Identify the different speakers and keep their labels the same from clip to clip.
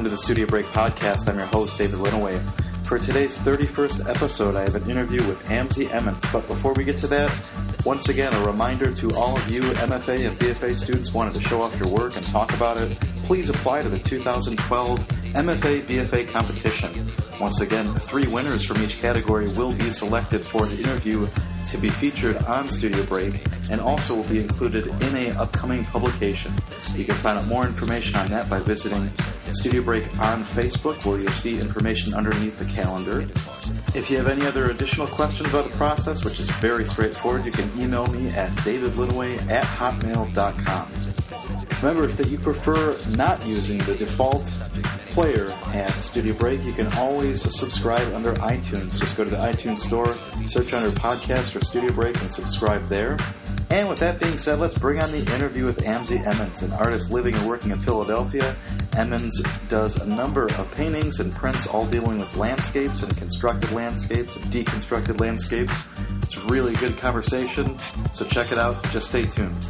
Speaker 1: Welcome to the Studio Break podcast. I'm your host, David Linneweh. For today's 31st episode, I have an interview with Amze Emmons. But before we get to that, once again, a reminder to all of you MFA and BFA students wanted to show off your work and talk about it, please apply to the 2012 MFA BFA competition. Once again, three winners from each category will be selected for an interview to be featured on Studio Break and also will be included in a upcoming publication. You can find out more information on that by visiting Studio Break on Facebook where you'll see information underneath the calendar. If you have any other additional questions about the process, which is very straightforward, you can email me at davidlinaway at hotmail.com. Remember, if you prefer not using the default player at Studio Break, you can always subscribe under iTunes. Just go to the iTunes store, search under podcast or Studio Break, and subscribe there. And with that being said, let's bring on the interview with Amze Emmons, an artist living and working in Philadelphia. Emmons does a number of paintings and prints, all dealing with landscapes and constructed landscapes and deconstructed landscapes. It's a really good conversation, so check it out. Just stay tuned.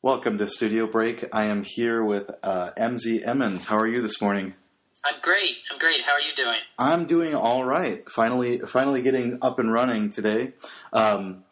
Speaker 1: Welcome to Studio Break. I am here with uh, Amze Emmons. How are you this morning?
Speaker 2: I'm great. I'm great. How are you doing?
Speaker 1: I'm doing all right. Finally, finally getting up and running today. Um,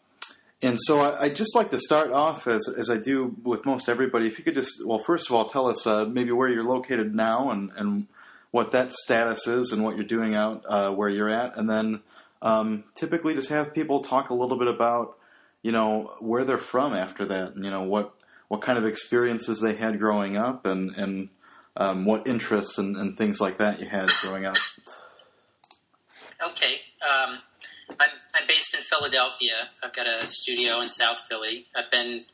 Speaker 1: and so I, would just like to start off as, as I do with most everybody. If you could just, well, first of all, tell us uh, maybe where you're located now and, and what that status is and what you're doing out uh, where you're at. And then um, typically just have people talk a little bit about, you know, where they're from after that. And, you know, what, what kind of experiences they had growing up and, and um, what interests and, and, things like that you had growing up.
Speaker 2: Okay. Um, I'm, I'm based in Philadelphia. I've got a studio in South Philly. I've been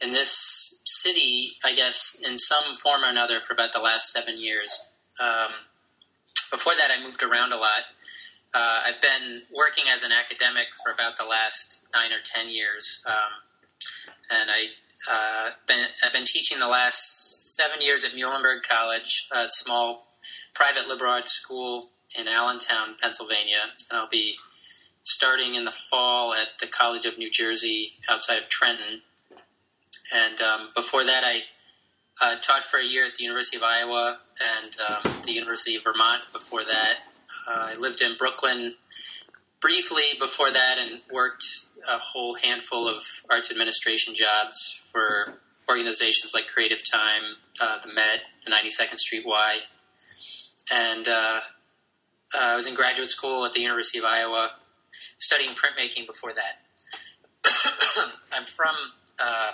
Speaker 2: in this city, I guess, in some form or another for about the last seven years. Um, before that, I moved around a lot. Uh, I've been working as an academic for about the last nine or ten years, um, and I uh, been, I've been teaching the last seven years at Muhlenberg College, a small private liberal arts school in Allentown, Pennsylvania, and I'll be starting in the fall at the College of New Jersey outside of Trenton. And um, before that, I uh, taught for a year at the University of Iowa and um, the University of Vermont. Before that, uh, I lived in Brooklyn briefly before that and worked a whole handful of arts administration jobs for organizations like Creative Time, uh, the Met, the 92nd Street Y. And uh, uh, I was in graduate school at the University of Iowa studying printmaking before that. I'm from. Uh,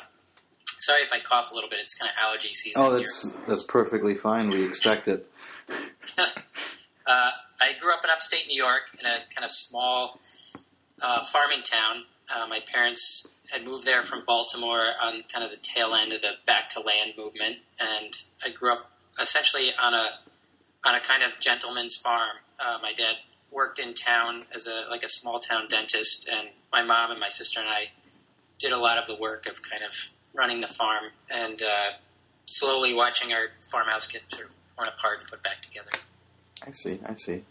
Speaker 2: sorry if I cough a little bit. It's kind of allergy season.
Speaker 1: Oh, that's
Speaker 2: here.
Speaker 1: that's perfectly fine. We expect it.
Speaker 2: Uh, I grew up in upstate New York in a kind of small uh, farming town. Uh, my parents had moved there from Baltimore on kind of the tail end of the back to land movement, and I grew up essentially on a on a kind of gentleman's farm. Uh, my dad worked in town as a like a small town dentist, and my mom and my sister and I did a lot of the work of kind of running the farm and uh, slowly watching our farmhouse get sort of torn apart and put back together.
Speaker 1: I see. I see.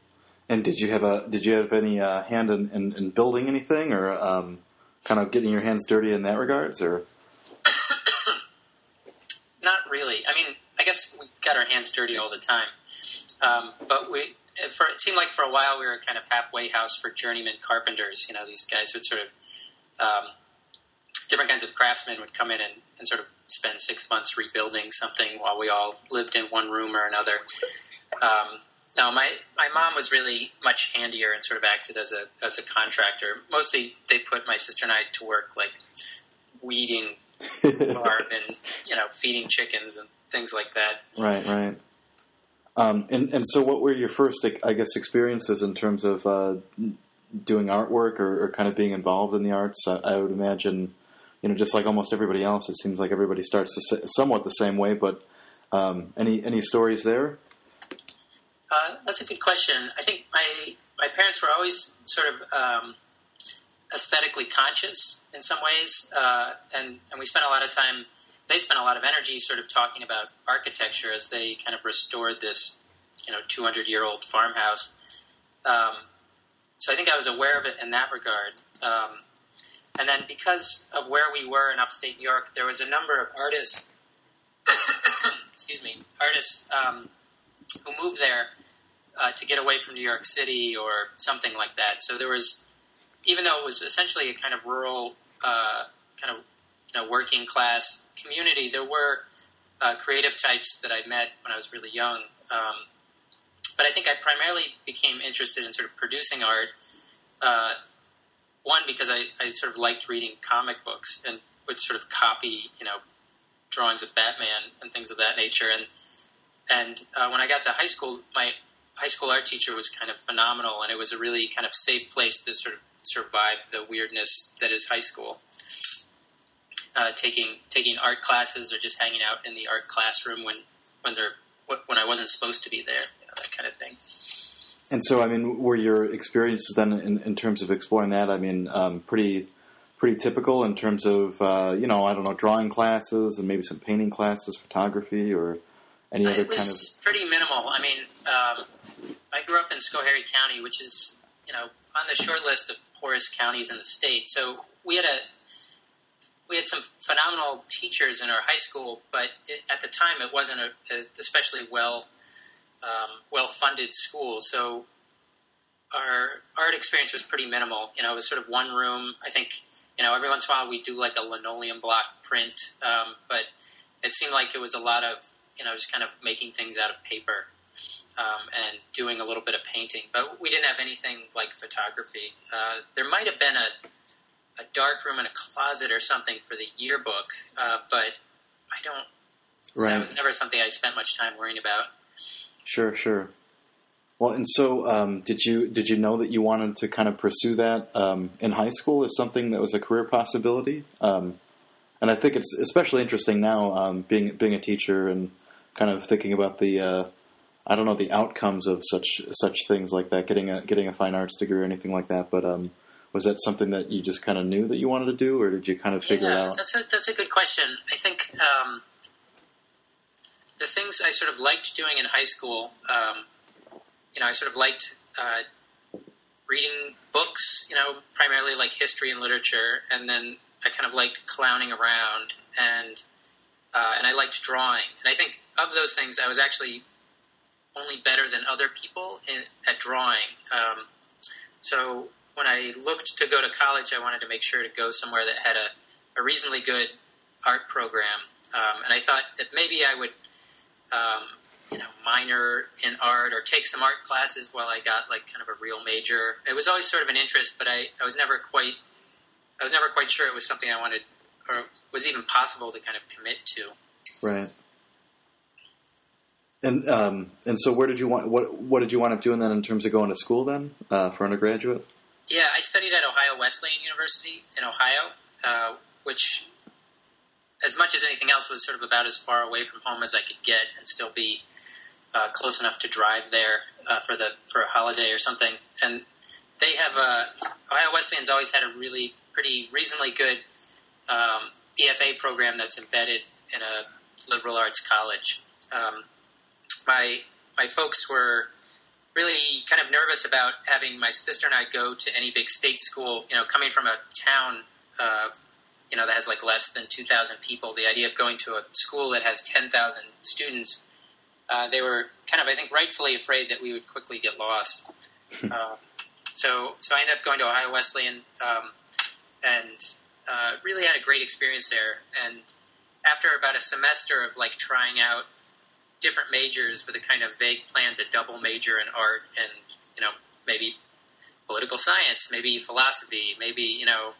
Speaker 1: And did you have a did you have any uh, hand in, in, in, building anything, or um, kind of getting your hands dirty in that regards, or?
Speaker 2: Not really. I mean, I guess we got our hands dirty all the time, um, but we for it seemed like for a while we were kind of halfway house for journeyman carpenters. You know, these guys would sort of um, different kinds of craftsmen would come in and, and sort of spend six months rebuilding something while we all lived in one room or another. Um, no, my my mom was really much handier and sort of acted as a as a contractor. Mostly, they put my sister and I to work like weeding barn and you know feeding chickens and things like that.
Speaker 1: Right, right. Um, and and so, what were your first, I guess, experiences in terms of uh, doing artwork or, or, kind of being involved in the arts? I, I, would imagine, you know, just like almost everybody else, it seems like everybody starts somewhat the same way. But um, any any stories there?
Speaker 2: Uh, that's a good question. I think my my parents were always sort of um, aesthetically conscious in some ways, uh, and and we spent a lot of time. They spent a lot of energy sort of talking about architecture as they kind of restored this, you know, 200 year old farmhouse. Um, so I think I was aware of it in that regard. Um, and then because of where we were in upstate New York, there was a number of artists. excuse me, artists um, who moved there uh, to get away from New York City or something like that. So there was, even though it was essentially a kind of rural, uh, kind of you know working class community, there were uh, creative types that I met when I was really young. Um, but I think I primarily became interested in sort of producing art. Uh, one because I, I sort of liked reading comic books and would sort of copy, you know, drawings of Batman and things of that nature. And and uh, when I got to high school, my high school art teacher was kind of phenomenal, and it was a really kind of safe place to sort of survive the weirdness that is high school. Uh, taking taking art classes or just hanging out in the art classroom when when they're when I wasn't supposed to be there, you know, that kind of thing.
Speaker 1: And so, I mean, were your experiences then in, in terms of exploring that? I mean, um, pretty pretty typical in terms of uh, you know, I don't know, drawing classes and maybe some painting classes, photography, or any other
Speaker 2: it was
Speaker 1: kind of
Speaker 2: pretty minimal. I mean, um, I grew up in Schoharie County, which is you know on the short list of poorest counties in the state. So we had a we had some phenomenal teachers in our high school, but it, at the time it wasn't a, a especially well um, well funded school. So our art experience was pretty minimal. You know, it was sort of one room. I think you know every once in a while we do like a linoleum block print, um, but it seemed like it was a lot of you know just kind of making things out of paper. Um, and doing a little bit of painting, but we didn't have anything like photography. Uh, there might have been a a dark room and a closet or something for the yearbook, uh, but I don't.
Speaker 1: right.
Speaker 2: That was never something I spent much time worrying about.
Speaker 1: Sure, sure. Well, and so um, did you did you know that you wanted to kind of pursue that um, in high school as something that was a career possibility? Um, and I think it's especially interesting now, um, being being a teacher and kind of thinking about the uh, I don't know the outcomes of such such things like that, getting a getting a fine arts degree or anything like that. But um, was that something that you just kind of knew that you wanted to do, or did you kind of figure
Speaker 2: yeah,
Speaker 1: it out?
Speaker 2: That's a that's a good question. I think um, the things I sort of liked doing in high school, um, you know, I sort of liked uh, reading books, you know, primarily like history and literature, and then I kind of liked clowning around, and uh, and I liked drawing. And I think of those things, I was actually only better than other people in, at drawing. Um, so when I looked to go to college, I wanted to make sure to go somewhere that had a, a reasonably good art program. Um, and I thought that maybe I would, um, you know, minor in art or take some art classes while I got like kind of a real major. It was always sort of an interest, but I, I was never quite, I was never quite sure it was something I wanted or was even possible to kind of commit to.
Speaker 1: Right. And um, and so where did you want what what did you wind up doing then in terms of going to school then uh, for undergraduate?
Speaker 2: Yeah, I studied at Ohio Wesleyan University in Ohio, uh, which, as much as anything else, was sort of about as far away from home as I could get and still be uh, close enough to drive there uh, for the for a holiday or something. And they have a Ohio Wesleyan's always had a really pretty reasonably good um, BFA program that's embedded in a liberal arts college. Um, my my folks were really kind of nervous about having my sister and I go to any big state school. You know, coming from a town, uh, you know, that has like less than two thousand people. The idea of going to a school that has ten thousand students, uh, they were kind of, I think, rightfully afraid that we would quickly get lost. uh, so, so I ended up going to Ohio Wesleyan, um, and uh, really had a great experience there. And after about a semester of like trying out different majors with a kind of vague plan to double major in art and you know maybe political science, maybe philosophy, maybe you know.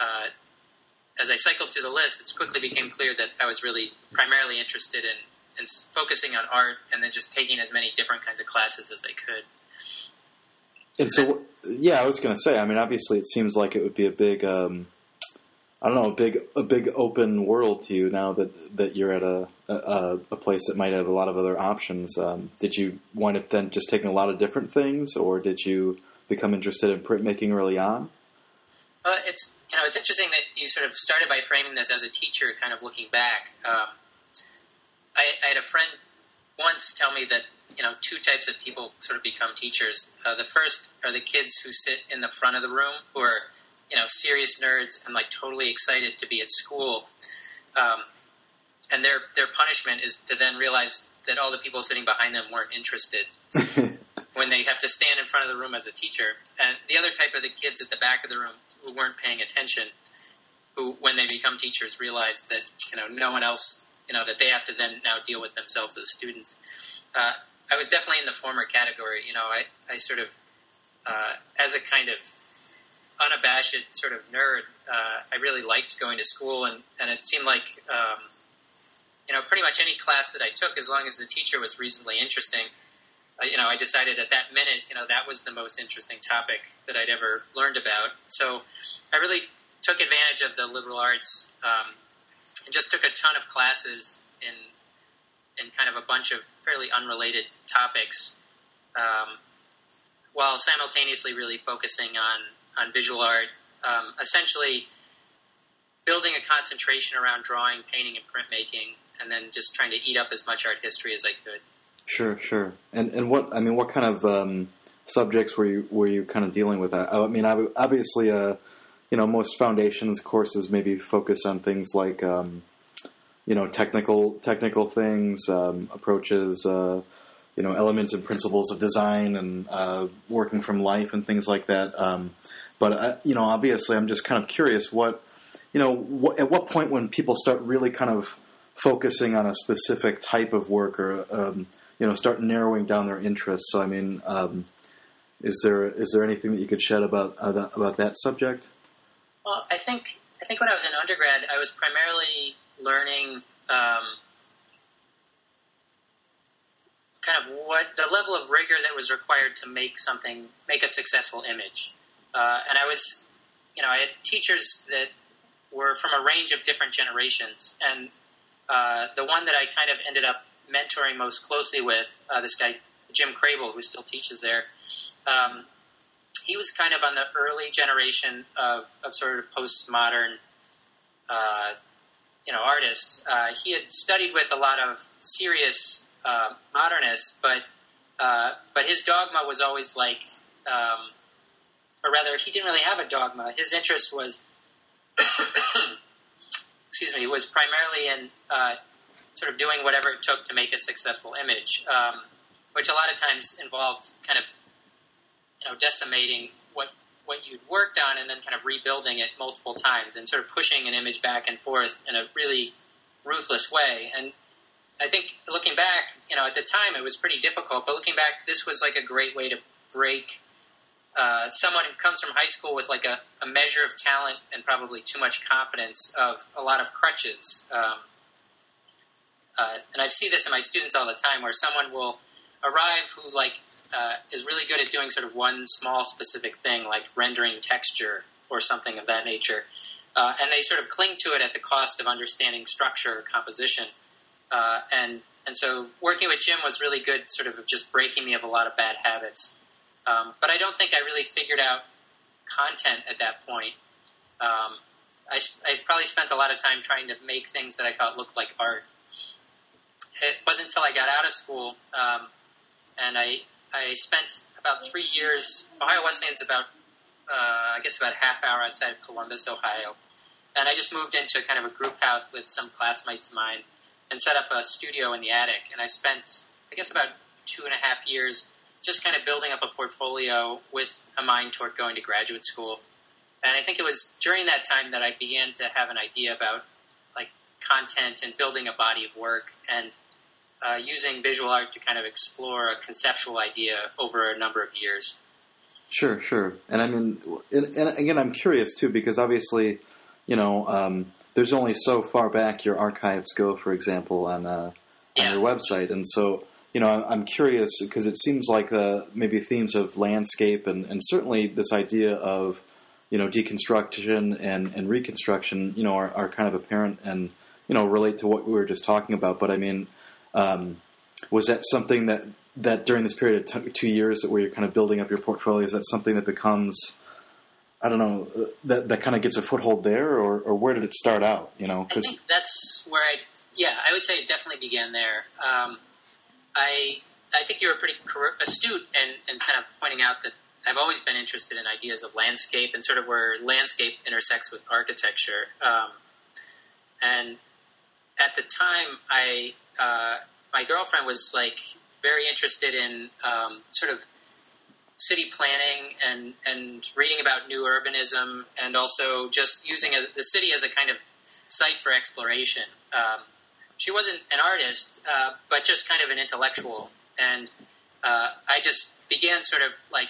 Speaker 2: Uh, as I cycled through the list, it quickly became clear that I was really primarily interested in, in focusing on art and then just taking as many different kinds of classes as I could.
Speaker 1: And so, yeah, I was going to say. I mean, obviously, it seems like it would be a big, um, I don't know, a big, a big open world to you now that that you're at a a, a place that might have a lot of other options. Um, did you wind up then just taking a lot of different things, or did you become interested in printmaking early on?
Speaker 2: Uh, it's you know it's interesting that you sort of started by framing this as a teacher, kind of looking back. Um, I, I, had a friend once tell me that you know two types of people sort of become teachers. Uh, the first are the kids who sit in the front of the room, who are you know serious nerds and like totally excited to be at school, um, and their their punishment is to then realize that all the people sitting behind them weren't interested when they have to stand in front of the room as a teacher. And the other type are the kids at the back of the room who weren't paying attention, who when they become teachers realize that you know no one else you know that they have to then now deal with themselves as students. Uh, I was definitely in the former category. You know, I, I sort of uh, as a kind of unabashed sort of nerd, uh, I really liked going to school, and, and it seemed like um, you know pretty much any class that I took, as long as the teacher was reasonably interesting, uh, you know, I decided at that minute, you know, that was the most interesting topic that I'd ever learned about. So I really took advantage of the liberal arts um, and just took a ton of classes in in kind of a bunch of fairly unrelated topics. Um, while simultaneously really focusing on on visual art, um, essentially building a concentration around drawing, painting, and printmaking, and then just trying to eat up as much art history as I could.
Speaker 1: Sure, sure. And and what I mean, what kind of um, subjects were you were you kind of dealing with? That? I mean, obviously, uh, you know, most foundations courses maybe focus on things like um, you know technical technical things, um, approaches. Uh, you know elements and principles of design and uh, working from life and things like that. Um, but uh, you know, obviously, I'm just kind of curious what you know at what point when people start really kind of focusing on a specific type of work or um, you know start narrowing down their interests. So I mean, um, is there is there anything that you could shed about uh, that, about that subject?
Speaker 2: Well, I think I think when I was in undergrad, I was primarily learning. Um, kind of what the level of rigor that was required to make something make a successful image. Uh, and I was, you know, I had teachers that were from a range of different generations, and uh, the one that I kind of ended up mentoring most closely with, uh, this guy Jim Krehbiel, who still teaches there. Um, he was kind of on the early generation of, of sort of postmodern, uh, you know, artists. Uh, he had studied with a lot of serious uh, modernist, but uh, but his dogma was always like, um, or rather, he didn't really have a dogma. His interest was, excuse me, was primarily in uh, sort of doing whatever it took to make a successful image, um, which a lot of times involved kind of you know decimating what what you'd worked on and then kind of rebuilding it multiple times and sort of pushing an image back and forth in a really ruthless way. And I think looking back, you know, at the time it was pretty difficult, but looking back, this was like a great way to break uh, someone who comes from high school with like a, a, measure of talent and probably too much confidence of a lot of crutches. Um, uh, and I see this in my students all the time, where someone will arrive who like uh, is really good at doing sort of one small specific thing, like rendering texture or something of that nature, uh, and they sort of cling to it at the cost of understanding structure or composition. Uh, and and so working with Jim was really good, sort of just breaking me of a lot of bad habits. Um, but I don't think I really figured out content at that point. Um, I, I, probably spent a lot of time trying to make things that I thought looked like art. It wasn't until I got out of school, um, and I I spent about three years. Ohio Wesleyan's about uh, I guess about a half hour outside of Columbus, Ohio, and I just moved into kind of a group house with some classmates of mine and set up a studio in the attic. And I spent, I guess, about two and a half years just kind of building up a portfolio with a mind toward going to graduate school. And I think it was during that time that I began to have an idea about like content and building a body of work and uh, using visual art to kind of explore a conceptual idea over a number of years.
Speaker 1: Sure, sure. And I mean, and, and again, I'm curious too because obviously, you know, um, there's only so far back your archives go, for example, on uh, yeah. on your website, and so you know I'm curious because it seems like uh, maybe themes of landscape and, and certainly this idea of you know deconstruction and, and reconstruction, you know, are, are kind of apparent and you know relate to what we were just talking about. But I mean, um, was that something that that during this period of t- two years that where you're kind of building up your portfolio, is that something that becomes I don't know uh, that that kind of gets a foothold there, or, or where did it start out? You know,
Speaker 2: I think that's where I yeah I would say it definitely began there. Um, I I think you were pretty astute and and kind of pointing out that I've always been interested in ideas of landscape and sort of where landscape intersects with architecture. Um, and at the time, I uh, my girlfriend was like very interested in um, sort of city planning and and reading about new urbanism and also just using a, the city as a kind of site for exploration. Um, she wasn't an artist, uh, but just kind of an intellectual, and uh, I just began sort of like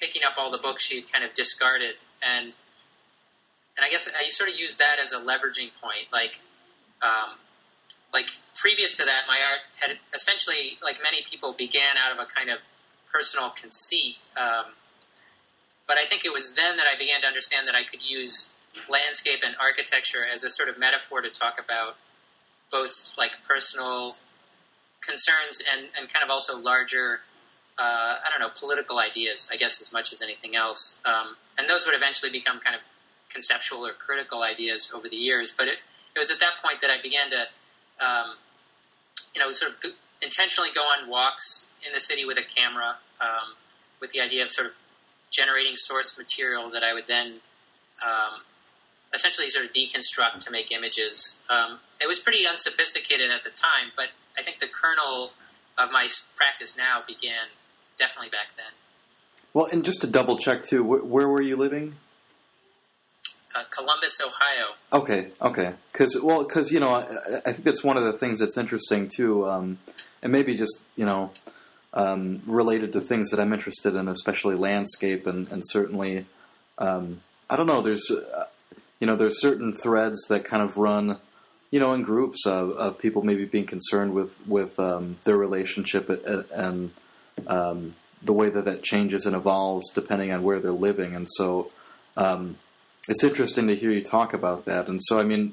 Speaker 2: picking up all the books she had kind of discarded, and and I guess I sort of used that as a leveraging point, like. Um, like previous to that, my art had essentially, like many people, began out of a kind of personal conceit. Um, but I think it was then that I began to understand that I could use landscape and architecture as a sort of metaphor to talk about both like personal concerns and, and kind of also larger, uh, I don't know, political ideas, I guess, as much as anything else. Um, and those would eventually become kind of conceptual or critical ideas over the years. But it, it was at that point that I began to um, you know, sort of intentionally go on walks in the city with a camera, um, with the idea of sort of generating source material that I would then um, essentially sort of deconstruct to make images. Um, it was pretty unsophisticated at the time, but I think the kernel of my practice now began definitely back then.
Speaker 1: Well, and just to double check too, wh- where were you living?
Speaker 2: Uh, Columbus, Ohio.
Speaker 1: Okay, okay. Because well, because you know, I, I, think that's one of the things that's interesting too, um, and maybe just you know, um, related to things that I'm interested in, especially landscape, and, and certainly, um, I don't know. There's, uh, you know, there's certain threads that kind of run, you know, in groups of, of people maybe being concerned with with um, their relationship and, um, the way that that changes and evolves depending on where they're living, and so. Um, it's interesting to hear you talk about that. And so, I mean,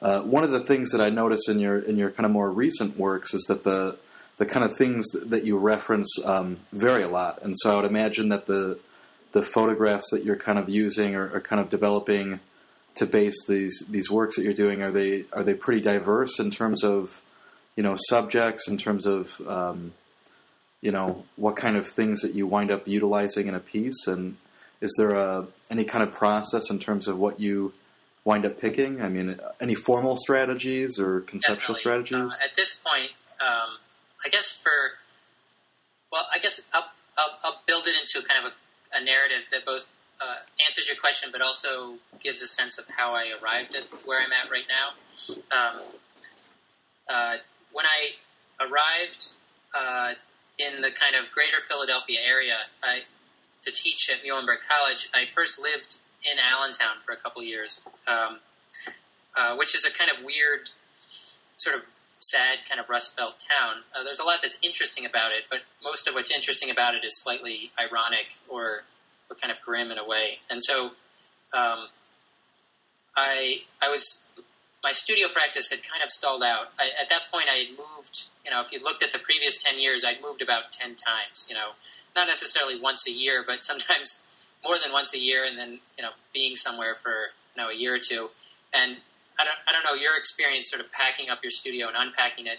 Speaker 1: uh, one of the things that I notice in your in your kind of more recent works is that the the kind of things that you reference um, vary a lot. And so, I would imagine that the the photographs that you're kind of using or, or kind of developing to base these these works that you're doing are they are they pretty diverse in terms of you know subjects in terms of um, you know what kind of things that you wind up utilizing in a piece and is there a, any kind of process in terms of what you wind up picking? I mean, any formal strategies or conceptual
Speaker 2: Definitely.
Speaker 1: strategies?
Speaker 2: Uh, at this point, um, I guess for well, I guess I'll, I'll, I'll build it into kind of a, a narrative that both uh, answers your question, but also gives a sense of how I arrived at where I'm at right now. Um, uh, when I arrived uh, in the kind of greater Philadelphia area, I, to teach at Muhlenberg College, I first lived in Allentown for a couple years, um, uh, which is a kind of weird, sort of sad kind of Rust Belt town. Uh, there's a lot that's interesting about it, but most of what's interesting about it is slightly ironic or, or kind of grim in a way. And so, um, I I was my studio practice had kind of stalled out. I, at that point, I had moved. You know, if you looked at the previous ten years, I'd moved about ten times. You know, not necessarily once a year, but sometimes more than once a year, and then you know being somewhere for you know a year or two. And I don't I don't know your experience sort of packing up your studio and unpacking it.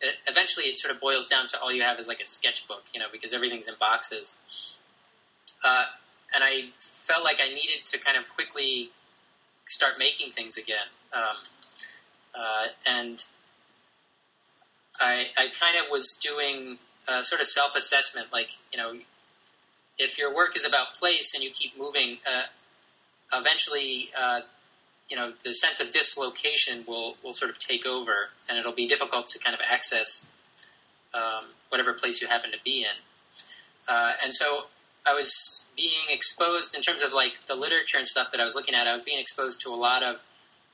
Speaker 2: it eventually, it sort of boils down to all you have is like a sketchbook, you know, because everything's in boxes. Uh, and I felt like I needed to kind of quickly start making things again. Um, uh, and I, I kind of was doing sort of self assessment. Like, you know, if your work is about place and you keep moving, uh, eventually, uh, you know, the sense of dislocation will, will sort of take over, and it'll be difficult to kind of access um, whatever place you happen to be in. Uh, and so I was being exposed in terms of like the literature and stuff that I was looking at. I was being exposed to a lot of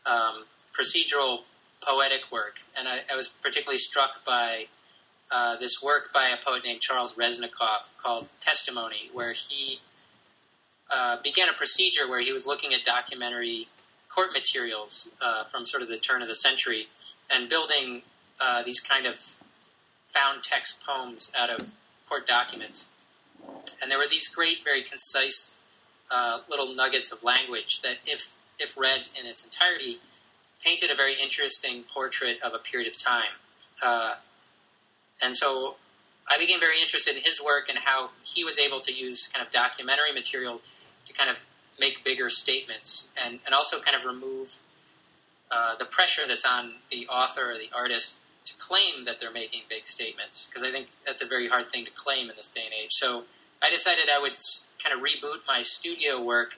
Speaker 2: um, procedural poetic work, and I, I was particularly struck by uh, this work by a poet named Charles Reznikoff called Testimony, where he uh, began a procedure where he was looking at documentary court materials uh, from sort of the turn of the century and building uh, these kind of found text poems out of court documents. And there were these great, very concise uh, little nuggets of language that, if if read in its entirety, painted a very interesting portrait of a period of time. Uh, and so I became very interested in his work and how he was able to use kind of documentary material to kind of make bigger statements and, and also kind of remove uh, the pressure that's on the author or the artist to claim that they're making big statements because I think that's a very hard thing to claim in this day and age. So I decided I would kind of reboot my studio work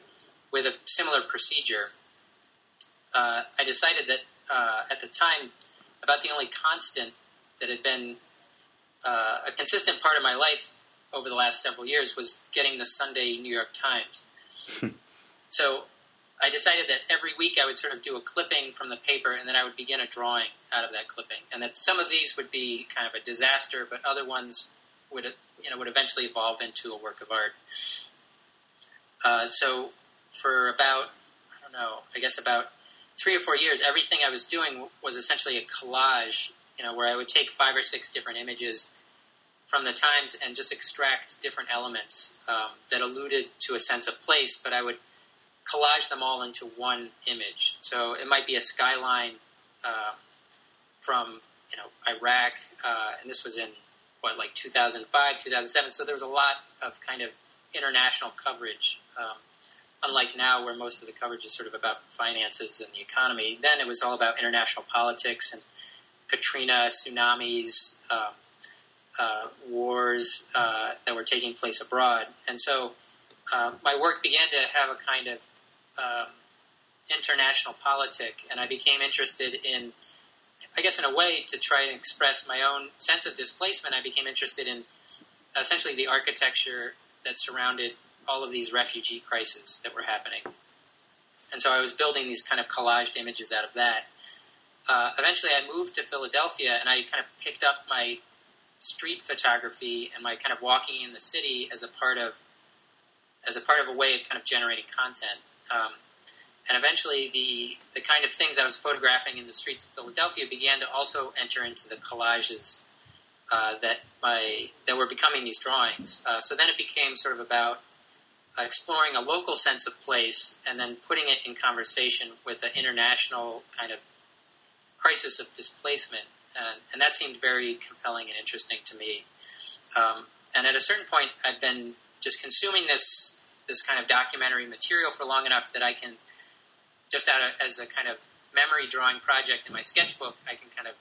Speaker 2: with a similar procedure. Uh, I decided that uh, at the time, about the only constant that had been uh, a consistent part of my life over the last several years was getting the Sunday New York Times. so I decided that every week I would sort of do a clipping from the paper, and then I would begin a drawing out of that clipping, and that some of these would be kind of a disaster, but other ones would you know would eventually evolve into a work of art. Uh, so for about I don't know, I guess about three or four years, everything I was doing was essentially a collage. You know, where I would take five or six different images from the times and just extract different elements um, that alluded to a sense of place, but I would collage them all into one image. So it might be a skyline uh, from you know Iraq, uh, and this was in what like 2005, 2007. So there was a lot of kind of international coverage. Um, unlike now, where most of the coverage is sort of about finances and the economy, then it was all about international politics and Katrina, tsunamis, um, uh, wars uh, that were taking place abroad. And so uh, my work began to have a kind of um, international politic, and I became interested in, I guess, in a way, to try and express my own sense of displacement. I became interested in essentially the architecture that surrounded all of these refugee crises that were happening. And so I was building these kind of collaged images out of that. Uh, eventually, I moved to Philadelphia, and I kind of picked up my street photography and my kind of walking in the city as a part of as a part of a way of kind of generating content. Um, and eventually, the the kind of things I was photographing in the streets of Philadelphia began to also enter into the collages uh, that my that were becoming these drawings. Uh, so then it became sort of about exploring a local sense of place and then putting it in conversation with an international kind of crisis of displacement, and, and that seemed very compelling and interesting to me. Um, and at a certain point, I've been just consuming this this kind of documentary material for long enough that I can just out as a kind of memory drawing project in my sketchbook, I can kind of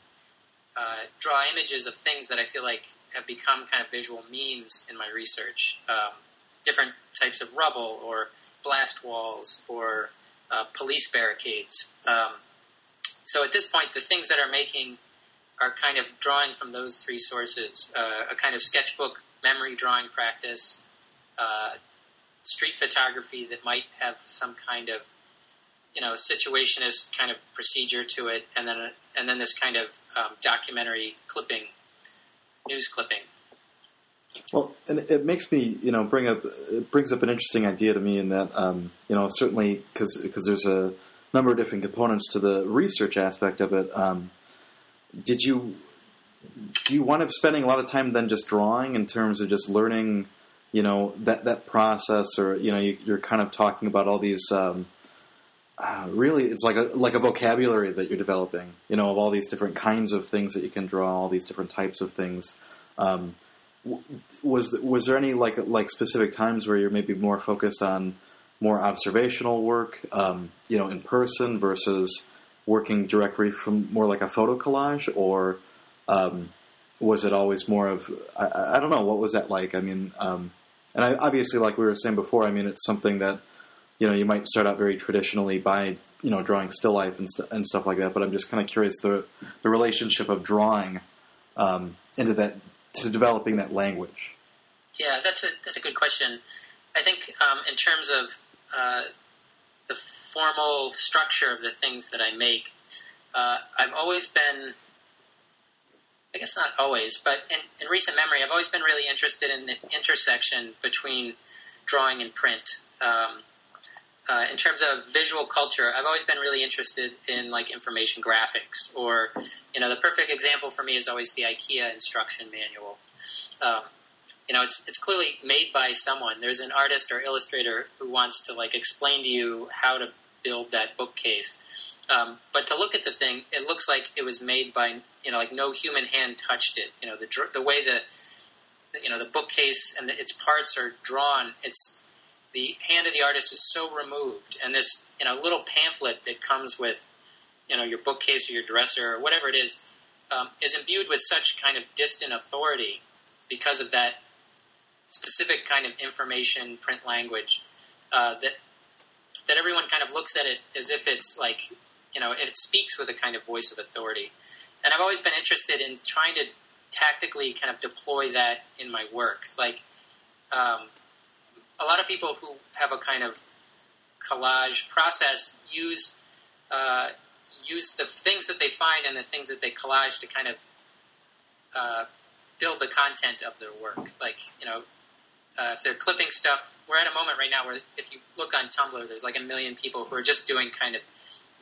Speaker 2: uh, draw images of things that I feel like have become kind of visual memes in my research. Um, different types of rubble or blast walls or uh, police barricades. Um, so at this point, the things that are making are kind of drawing from those three sources: uh, a kind of sketchbook memory drawing practice, uh, street photography that might have some kind of you know situationist kind of procedure to it, and then and then this kind of um, documentary clipping, news clipping.
Speaker 1: Well, and it makes me, you know, bring up it brings up an interesting idea to me in that, um, you know, certainly because because there's a number of different components to the research aspect of it. Um, did you do you wind up spending a lot of time then just drawing in terms of just learning, you know, that that process, or you know, you, are kind of talking about all these. Um, uh, really, it's like a like a vocabulary that you're developing, you know, of all these different kinds of things that you can draw, all these different types of things. Um, was was there any like like specific times where you're maybe more focused on more observational work, um, you know, in person versus working directly from more like a photo collage, or um, was it always more of I, I, don't know what was that like? I mean, um, and I, obviously, like we were saying before, I mean, it's something that you know you might start out very traditionally by you know drawing still life and, st- and stuff like that. But I'm just kind of curious the the relationship of drawing um, into that to developing that language?
Speaker 2: Yeah, that's a that's a good question. I think um, in terms of uh, the formal structure of the things that I make, uh, I've always been, I guess not always, but in, in, recent memory, I've always been really interested in the intersection between drawing and print. Um, uh, in terms of visual culture, I've always been really interested in like information graphics, or you know, the perfect example for me is always the IKEA instruction manual. Um, you know, it's it's clearly made by someone. There's an artist or illustrator who wants to like explain to you how to build that bookcase. Um, but to look at the thing, it looks like it was made by you know, like no human hand touched it. You know, the the way the you know the bookcase and the, its parts are drawn. It's the hand of the artist is so removed, and this you know little pamphlet that comes with you know your bookcase or your dresser or whatever it is um, is imbued with such kind of distant authority because of that specific kind of information print language uh, that that everyone kind of looks at it as if it's like you know it speaks with a kind of voice of authority and i've always been interested in trying to tactically kind of deploy that in my work like um, a lot of people who have a kind of collage process use uh, use the things that they find and the things that they collage to kind of uh, build the content of their work. Like you know, uh, if they're clipping stuff, we're at a moment right now where if you look on Tumblr, there's like a million people who are just doing kind of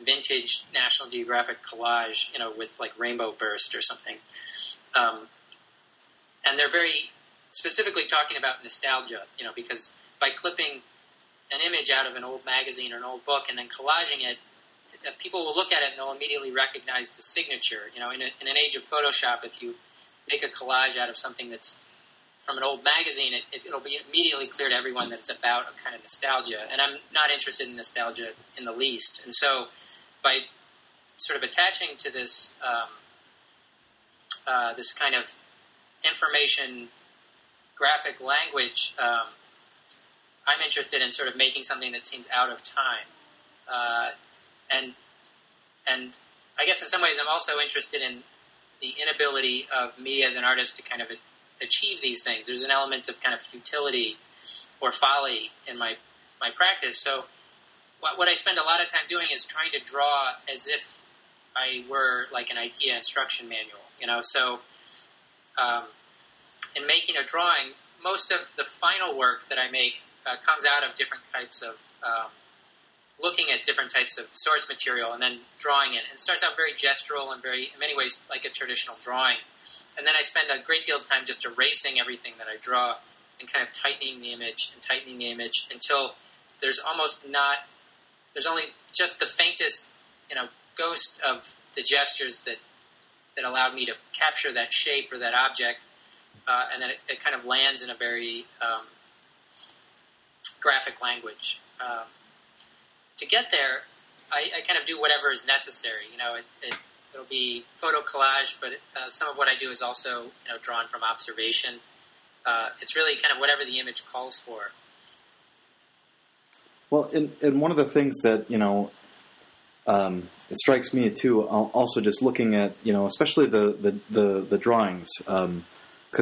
Speaker 2: vintage National Geographic collage, you know, with like Rainbow Burst or something. Um, and they're very specifically talking about nostalgia, you know, because by clipping an image out of an old magazine or an old book and then collaging it, uh, people will look at it and they'll immediately recognize the signature. You know, in, a, in an age of Photoshop, if you make a collage out of something that's from an old magazine, it, it, will be immediately clear to everyone that it's about a kind of nostalgia. And I'm not interested in nostalgia in the least. And so, by sort of attaching to this um, uh, this kind of information graphic language, um, I'm interested in sort of making something that seems out of time. Uh, and and I guess in some ways I'm also interested in the inability of me as an artist to kind of achieve these things. There's an element of kind of futility or folly in my my practice. So what, what I spend a lot of time doing is trying to draw as if I were like an IKEA instruction manual. You know, so um, in making a drawing, most of the final work that I make uh, comes out of different types of um, looking at different types of source material and then drawing it. And it starts out very gestural and very, in many ways, like a traditional drawing. And then I spend a great deal of time just erasing everything that I draw and kind of tightening the image and tightening the image until there's almost not, there's only just the faintest, you know, ghost of the gestures that, that allowed me to capture that shape or that object. Uh, and then it, it, kind of lands in a very um, graphic language. Um, to get there, I, I, kind of do whatever is necessary. You know, it, it, will be photo collage, but uh, some of what I do is also you know drawn from observation. Uh, it's really kind of whatever the image calls for.
Speaker 1: Well, and, and one of the things that you know um, it strikes me too, also just looking at you know, especially the the the, the drawings, because um,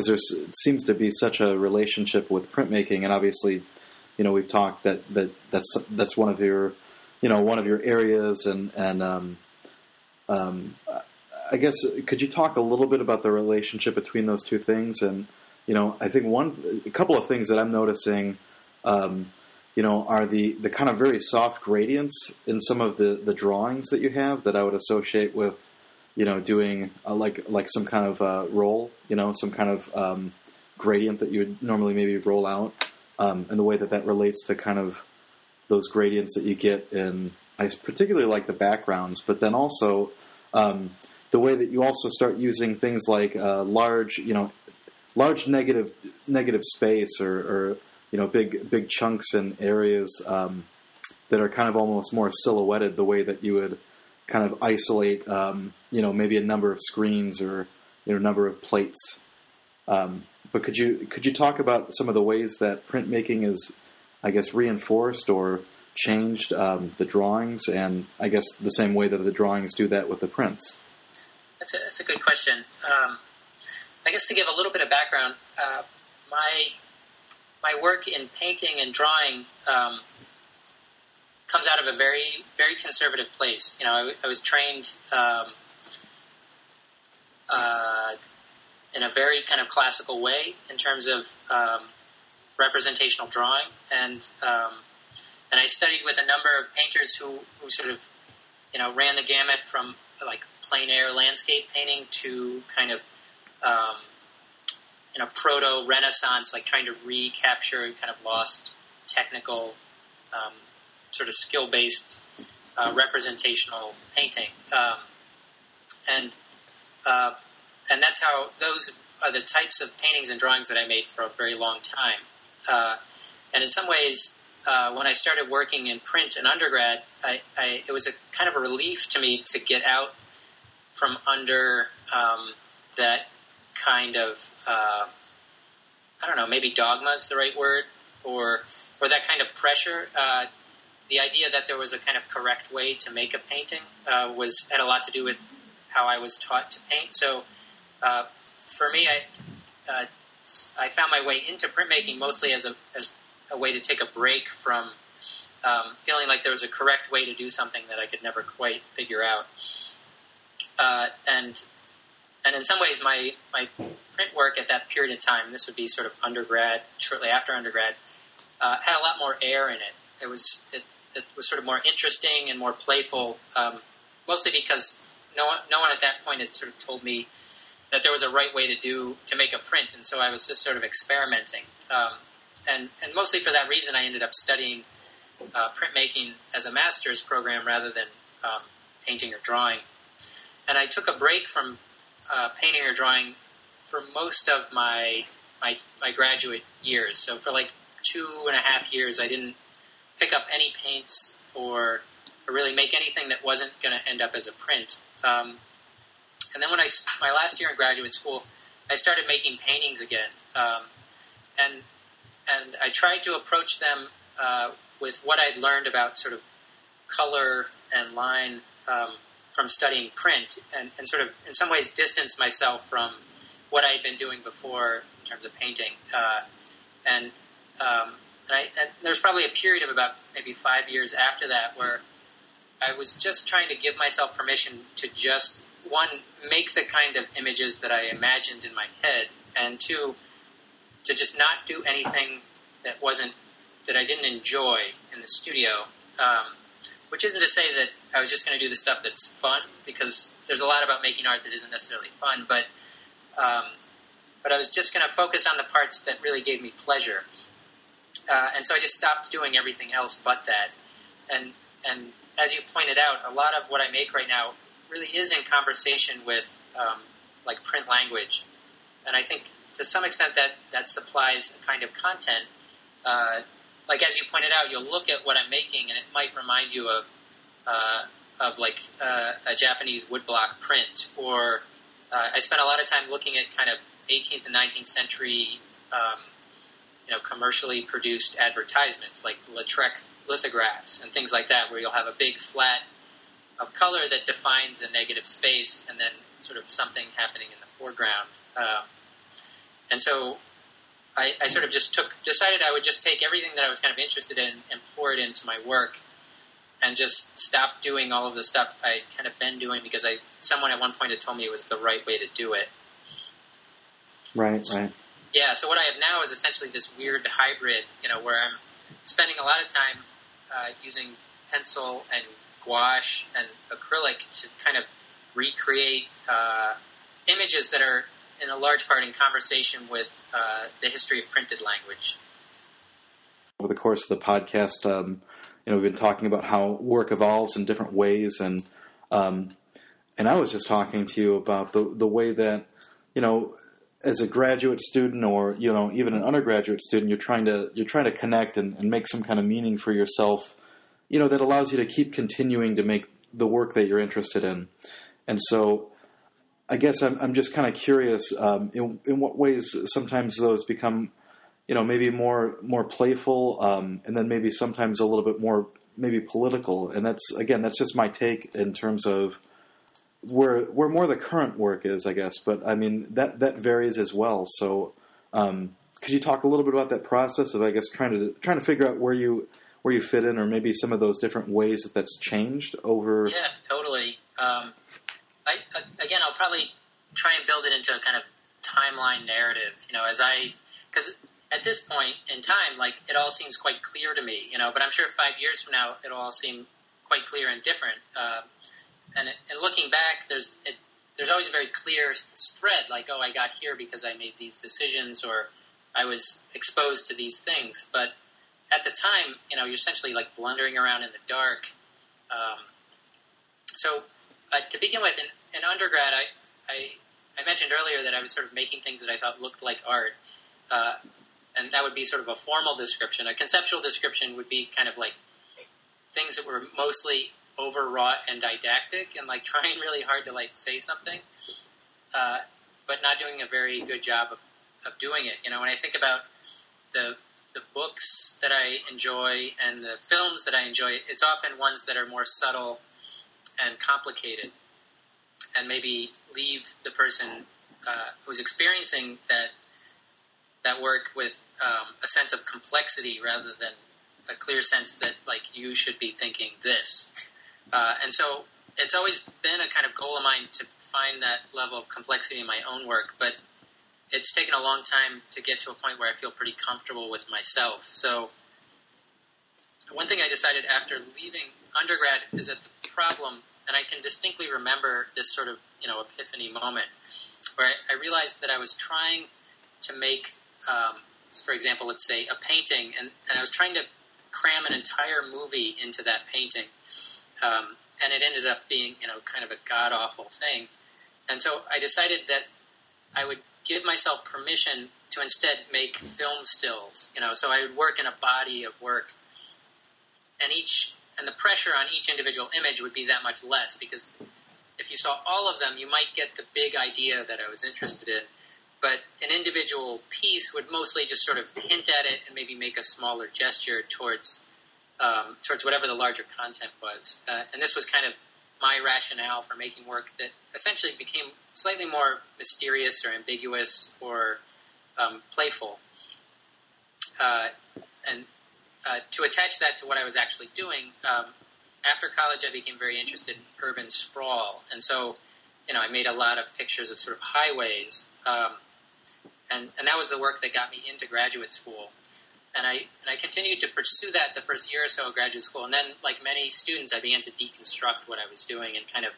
Speaker 1: there seems to be such a relationship with printmaking, and obviously, you know, we've talked that that that's that's one of your you know one of your areas, and and um, um, I guess could you talk a little bit about the relationship between those two things? And you know, I think one a couple of things that I'm noticing. Um, you know, are the, the kind of very soft gradients in some of the, the drawings that you have that I would associate with, you know, doing a, like like some kind of uh, roll, you know, some kind of um, gradient that you would normally maybe roll out, um, and the way that that relates to kind of those gradients that you get in. I particularly like the backgrounds, but then also um, the way that you also start using things like uh, large, you know, large negative negative space or, or you know big big chunks and areas um, that are kind of almost more silhouetted. The way that you would kind of isolate, um, you know, maybe a number of screens or you know, number of plates. Um, but could you could you talk about some of the ways that printmaking is I guess, reinforced or changed um, the drawings, and I guess the same way that the drawings do that with the prints?
Speaker 2: That's a, that's a good question. Um, I guess to give a little bit of background, uh, my my work in painting and drawing um, comes out of a very very conservative place. You know, I, I was trained um, uh, in a very kind of classical way in terms of um, representational drawing, and um, and I studied with a number of painters who, who sort of you know ran the gamut from like plein air landscape painting to kind of you know proto Renaissance, like trying to recapture kind of lost technical um, sort of skill based uh, representational painting, um, and uh, and that's how those are the types of paintings and drawings that I made for a very long time. Uh, and in some ways, uh, when I started working in print in undergrad, I, I, it was a kind of a relief to me to get out from under um, that kind of uh, I don't know, maybe dogma is the right word, or or that kind of pressure. Uh, the idea that there was a kind of correct way to make a painting uh, was had a lot to do with how I was taught to paint. So uh, for me, I uh, I found my way into printmaking mostly as a as a way to take a break from um, feeling like there was a correct way to do something that I could never quite figure out. Uh, and and in some ways, my my print work at that period of time, this would be sort of undergrad, shortly after undergrad, uh, had a lot more air in it. It was it, it was sort of more interesting and more playful, um, mostly because no one no one at that point had sort of told me that there was a right way to do to make a print, and so I was just sort of experimenting. Um, and and mostly for that reason, I ended up studying uh, printmaking as a master's program rather than um, painting or drawing. And I took a break from uh, painting or drawing for most of my, my my graduate years. So for like two and a half years, I didn't pick up any paints or, or really make anything that wasn't going to end up as a print. Um, and then when I my last year in graduate school, I started making paintings again, um, and and I tried to approach them uh, with what I'd learned about sort of color and line um, from studying print, and, and sort of in some ways distance myself from what I had been doing before in terms of painting. Uh, and um, and, I, and there's probably a period of about maybe five years after that where I was just trying to give myself permission to just one make the kind of images that I imagined in my head, and two to just not do anything that wasn't that I didn't enjoy in the studio. Um, which isn't to say that I was just going to do the stuff that's fun, because there's a lot about making art that isn't necessarily fun. But um, but I was just going to focus on the parts that really gave me pleasure, uh, and so I just stopped doing everything else but that. And and as you pointed out, a lot of what I make right now really is in conversation with um, like print language, and I think to some extent that that supplies a kind of content. Uh, like as you pointed out, you'll look at what I'm making, and it might remind you of uh, of like uh, a Japanese woodblock print, or uh, I spent a lot of time looking at kind of 18th and 19th century, um, you know, commercially produced advertisements like Lautrec lithographs and things like that, where you'll have a big flat of color that defines a negative space, and then sort of something happening in the foreground. Um, and so I, I, sort of just took decided I would just take everything that I was kind of interested in and pour it into my work and just stop doing all of the stuff I'd kind of been doing because I someone at one point had told me it was the right way to do it.
Speaker 1: Right, right.
Speaker 2: Yeah, so what I have now is essentially this weird hybrid, you know, where I'm spending a lot of time uh, using pencil and gouache and acrylic to kind of recreate uh, images that are in a large part in conversation with uh, the history of printed language.
Speaker 1: Over the course of the podcast, um, you know, we've been talking about how work evolves in different ways, and um, and I was just talking to you about the the way that you know, as a graduate student or you know even an undergraduate student, you're trying to you're trying to connect and, and make some kind of meaning for yourself, you know, that allows you to keep continuing to make the work that you're interested in, and so. I guess I'm, I'm just kind of curious um, in, in what ways sometimes those become you know maybe more more playful um, and then maybe sometimes a little bit more maybe political. And that's again that's just my take in terms of where where more the current work is I guess. But I mean that that varies as well. So um, could you talk a little bit about that process of I guess trying to trying to figure out where you where you fit in or maybe some of those different ways that that's changed over
Speaker 2: yeah totally. Um, again I'll probably try and build it into a kind of timeline narrative you know as I because at this point in time, like it all seems quite clear to me, you know. But I'm sure five years from now, it'll all seem quite clear and different. Uh, and, and looking back, there's it, there's always a very clear thread, like oh, I got here because I made these decisions, or I was exposed to these things. But at the time, you know, you're essentially like blundering around in the dark. Um, so uh, to begin with, in, in undergrad, I, I I mentioned earlier that I was sort of making things that I thought looked like art, uh, and that would be sort of a formal description. A conceptual description would be kind of like things that were mostly overwrought and didactic, and like trying really hard to like say something, uh, but not doing a very good job of, of doing it. You know, when I think about the the books that I enjoy and the films that I enjoy, it's often ones that are more subtle and complicated, and maybe leave the person uh, who's experiencing that that work with um, a sense of complexity rather than a clear sense that like you should be thinking this. Uh, and so it's always been a kind of goal of mine to find that level of complexity in my own work, but it's taken a long time to get to a point where I feel pretty comfortable with myself. So one thing I decided after leaving undergrad is that the problem, and I can distinctly remember this sort of you know epiphany moment, where I, I realized that I was trying to make, um, for example, let's say a painting, and, and I was trying to cram an entire movie into that painting, um, and it ended up being you know kind of a god awful thing, and so I decided that I would give myself permission to instead make film stills. You know, so I would work in a body of work, and each and the pressure on each individual image would be that much less because if you saw all of them, you might get the big idea that I was interested in. But an individual piece would mostly just sort of hint at it and maybe make a smaller gesture towards um, towards whatever the larger content was. Uh, and this was kind of my rationale for making work that essentially became slightly more mysterious or ambiguous or um, playful. Uh, and uh, to attach that to what I was actually doing, um, after college, I became very interested in urban sprawl, and so you know I made a lot of pictures of sort of highways, um, and and that was the work that got me into graduate school. And I and I continued to pursue that the first year or so of graduate school, and then, like many students, I began to deconstruct what I was doing and kind of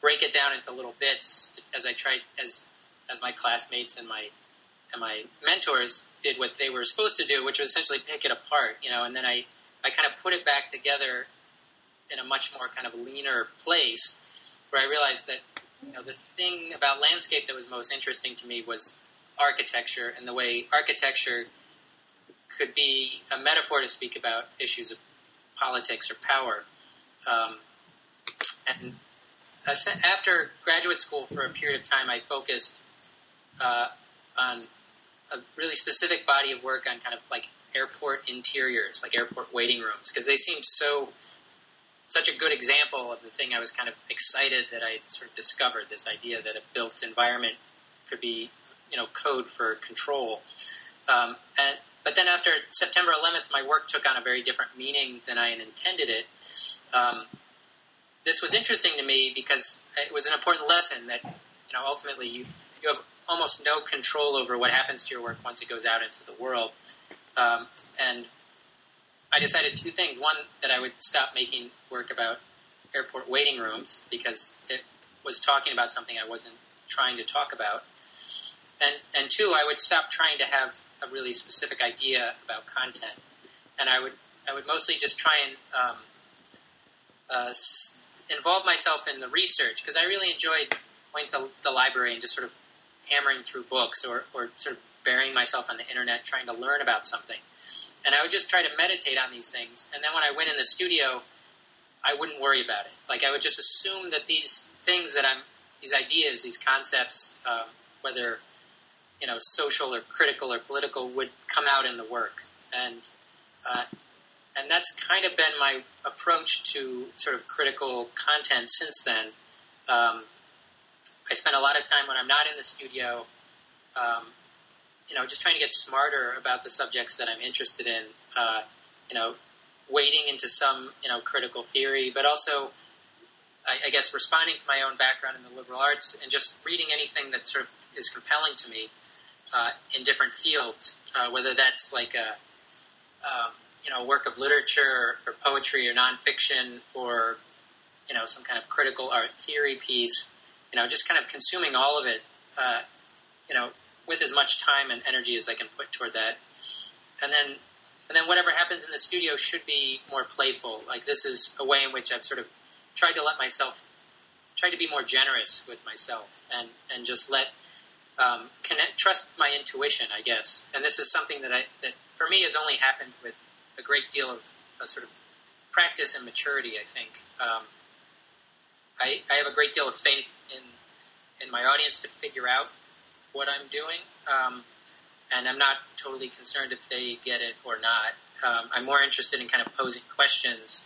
Speaker 2: break it down into little bits as I tried as as my classmates and my and my mentors did what they were supposed to do, which was essentially pick it apart, you know, and then I I kind of put it back together in a much more kind of leaner place where I realized that you know the thing about landscape that was most interesting to me was architecture and the way architecture could be a metaphor to speak about issues of politics or power. Um, and after graduate school, for a period of time, I focused uh, on a really specific body of work on kind of like airport interiors, like airport waiting rooms, because they seemed so such a good example of the thing I was kind of excited that I sort of discovered this idea that a built environment could be, you know, code for control. Um, and but then after September 11th, my work took on a very different meaning than I had intended it. Um, this was interesting to me because it was an important lesson that you know ultimately you you have almost no control over what happens to your work once it goes out into the world. Um, and I decided two things: one, that I would stop making work about airport waiting rooms because it was talking about something I wasn't trying to talk about, and and two, I would stop trying to have a really specific idea about content, and I would I would mostly just try and um, uh, involve myself in the research because I really enjoyed going to the library and just sort of hammering through books or, or sort of burying myself on the internet trying to learn about something. And I would just try to meditate on these things. And then when I went in the studio, I wouldn't worry about it. Like I would just assume that these things that I'm, these ideas, these concepts, um, whether you know, social or critical or political would come out in the work, and uh, and that's kind of been my approach to sort of critical content since then. Um, I spend a lot of time when I'm not in the studio, um, you know, just trying to get smarter about the subjects that I'm interested in. Uh, you know, wading into some you know critical theory, but also. I, I guess responding to my own background in the liberal arts and just reading anything that sort of is compelling to me uh, in different fields, uh, whether that's like a um, you know work of literature or poetry or nonfiction or you know some kind of critical art theory piece. You know, just kind of consuming all of it. Uh, you know, with as much time and energy as I can put toward that, and then and then whatever happens in the studio should be more playful. Like this is a way in which I've sort of tried to let myself try to be more generous with myself and and just let um, connect, trust my intuition, I guess. And this is something that I that for me has only happened with a great deal of sort of practice and maturity. I think um, I, I have a great deal of faith in in my audience to figure out what I'm doing, um, and I'm not totally concerned if they get it or not. Um, I'm more interested in kind of posing questions.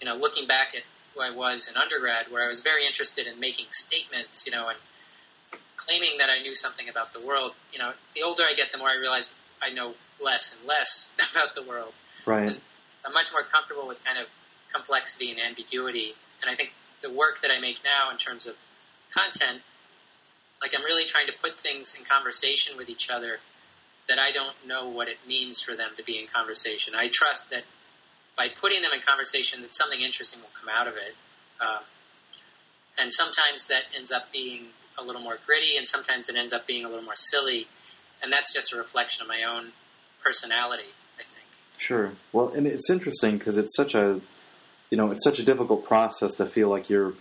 Speaker 2: You know, looking back at who I was in undergrad, where I was very interested in making statements. You know, and claiming that I knew something about the world. You know, the older I get, the more I realize I know less and less about the world.
Speaker 1: Right.
Speaker 2: And I'm much more comfortable with kind of complexity and ambiguity. And I think the work that I make now in terms of content, like I'm really trying to put things in conversation with each other that I don't know what it means for them to be in conversation. I trust that by putting them in conversation, that something interesting will come out of it. Um, and sometimes that ends up being a little more gritty, and sometimes it ends up being a little more silly. And that's just a reflection of my own personality, I think.
Speaker 1: Sure. Well, and it's interesting because it's such a, you know, it's such a difficult process to feel like you're,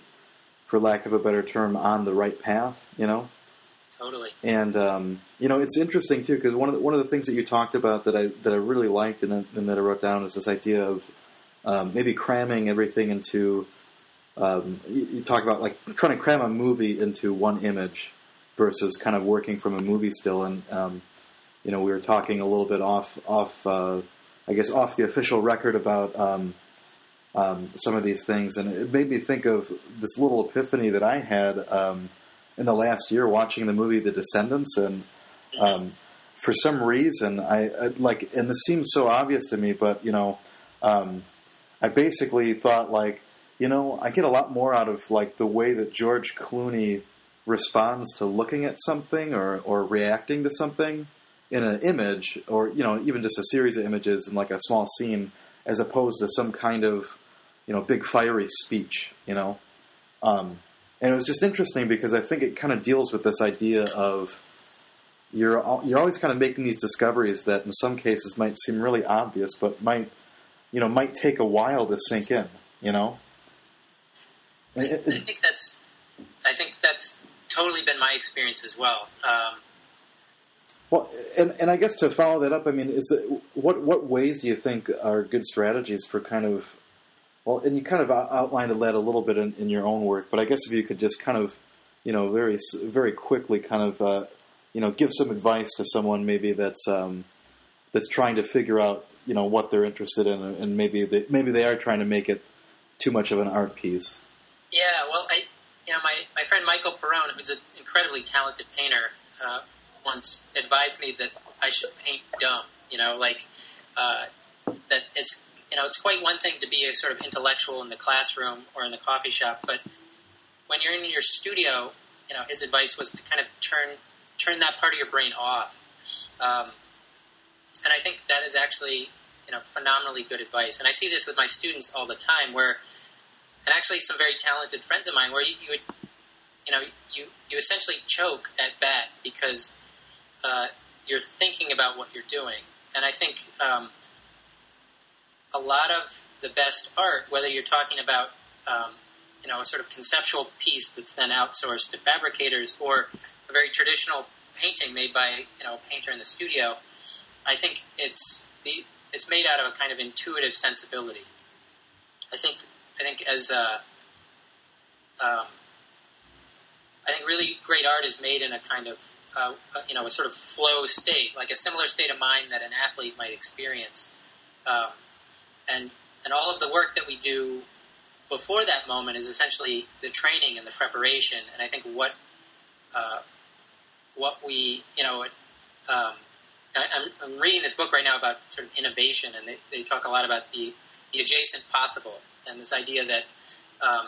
Speaker 1: for lack of a better term, on the right path. You know.
Speaker 2: Totally.
Speaker 1: And um, you know, it's interesting too because one of the, one of the things that you talked about that I that I really liked and, and that I wrote down is this idea of um, maybe cramming everything into. Um, you, you talk about like trying to cram a movie into one image versus kind of working from a movie still. And um, you know, we were talking a little bit off off, uh, I guess, off the official record about um, um, some of these things, and it made me think of this little epiphany that I had um, in the last year watching the movie The Descendants, and um, for some reason, I, I like, and this seems so obvious to me, but you know, um, I basically thought like, you know, I get a lot more out of like the way that George Clooney responds to looking at something or, or reacting to something in an image or you know even just a series of images in like a small scene as opposed to some kind of you know big fiery speech you know um, and it was just interesting because I think it kind of deals with this idea of you're al- you're always kind of making these discoveries that in some cases might seem really obvious but might you know might take a while to sink in you know
Speaker 2: I, I think that's I think that's totally been my experience as well. Um,
Speaker 1: Well, and, and I guess to follow that up, I mean, is that what what ways do you think are good strategies for kind of well, and you kind of out- outlined that a little bit in, in your own work, but I guess if you could just kind of you know very very quickly kind of uh, you know give some advice to someone maybe that's um, that's trying to figure out you know what they're interested in, and maybe they, maybe they are trying to make it too much of an art piece.
Speaker 2: yeah, well, I you know my, my friend Michael Perone, who's an incredibly talented painter, uh, once advised me that I should paint dumb. You know, like uh, that it's you know it's quite one thing to be a sort of intellectual in the classroom or in the coffee shop, but when you're in your studio, you know his advice was to kind of turn turn that part of your brain off. Um, and I think that is actually you know phenomenally good advice. And I see this with my students all the time, where and actually some very talented friends of mine, where you, you would you know you you essentially choke at bat because uh, you're thinking about what you're doing. And I think um, a lot of the best art, whether you're talking about um, you know a sort of conceptual piece that's then outsourced to fabricators, or a very traditional painting made by you know a painter in the studio, I think it's the it's made out of a kind of intuitive sensibility. I think I think as a, um, I think really great art is made in a kind of uh, you know a sort of flow state, like a similar state of mind that an athlete might experience, um, and and all of the work that we do before that moment is essentially the training and the preparation. And I think what uh, what we you know um, I, I'm, I'm reading this book right now about sort of innovation, and they, they talk a lot about the the adjacent possible and this idea that um,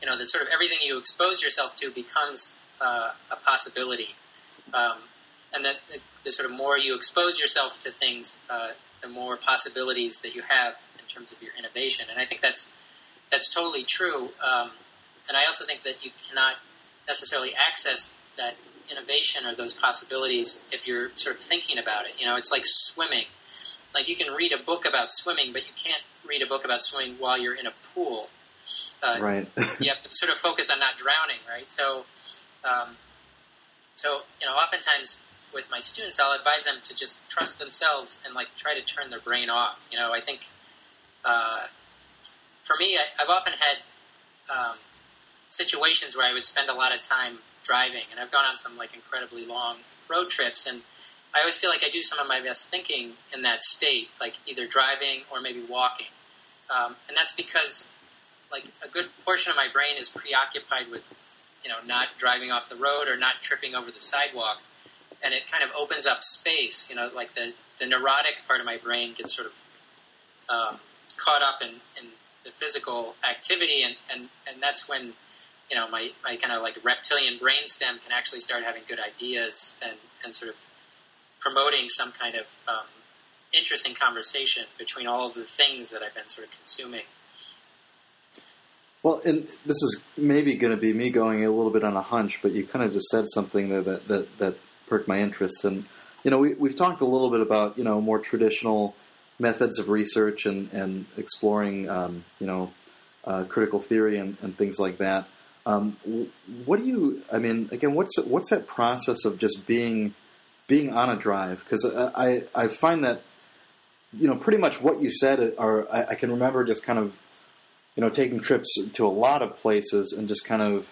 Speaker 2: you know that sort of everything you expose yourself to becomes uh, a possibility, um, and that the, the sort of more you expose yourself to things, uh, the more possibilities that you have in terms of your innovation. And I think that's that's totally true. Um, and I also think that you cannot necessarily access that innovation or those possibilities if you're sort of thinking about it. You know, it's like swimming. Like you can read a book about swimming, but you can't read a book about swimming while you're in a pool. Uh,
Speaker 1: Right.
Speaker 2: you have to sort of focus on not drowning, right? So, um, So you know, oftentimes with my students, I'll advise them to just trust themselves and like try to turn their brain off. You know, I think uh, for me, I, have often had um, situations where I would spend a lot of time driving, and I've gone on some like incredibly long road trips, and I always feel like I do some of my best thinking in that state, like either driving or maybe walking, um, and that's because like a good portion of my brain is preoccupied with you know not driving off the road or not tripping over the sidewalk and it kind of opens up space. You know, like the the neurotic part of my brain gets sort of um, caught up in, in the physical activity, and, and, and that's when you know my, my kind of like reptilian brainstem can actually start having good ideas and, and sort of promoting some kind of um, interesting conversation between all of the things that I've been sort of consuming.
Speaker 1: Well, and this is maybe going to be me going a little bit on a hunch, but you kind of just said something there that, that, that perked my interest. And you know, we, we've talked a little bit about you know more traditional methods of research and and exploring um, you know uh, critical theory and, and, things like that. Um, what do you? I mean, again, what's what's that process of just being being on a drive? Because I, I find that you know pretty much what you said are I, I can remember just kind of you know taking trips to a lot of places and just kind of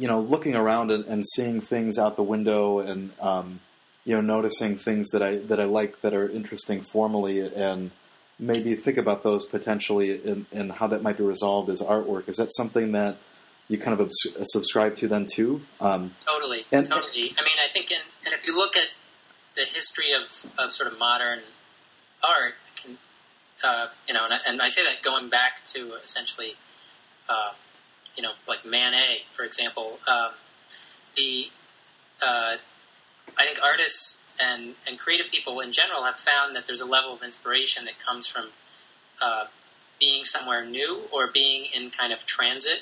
Speaker 1: you know, looking around and, and seeing things out the window and um, you know, noticing things that I that I like that are interesting formally and maybe think about those potentially and, how that might be resolved as artwork. Is that something that you kind of abs- subscribe to then too?
Speaker 2: Um, totally, and, totally. I mean, I think, in, and if you look at the history of, of sort of modern art, can, uh, you know, and I, and I, say that going back to essentially uh, you know, like Manet, for example. Um, the uh, I think artists and and creative people in general have found that there's a level of inspiration that comes from uh, being somewhere new or being in kind of transit.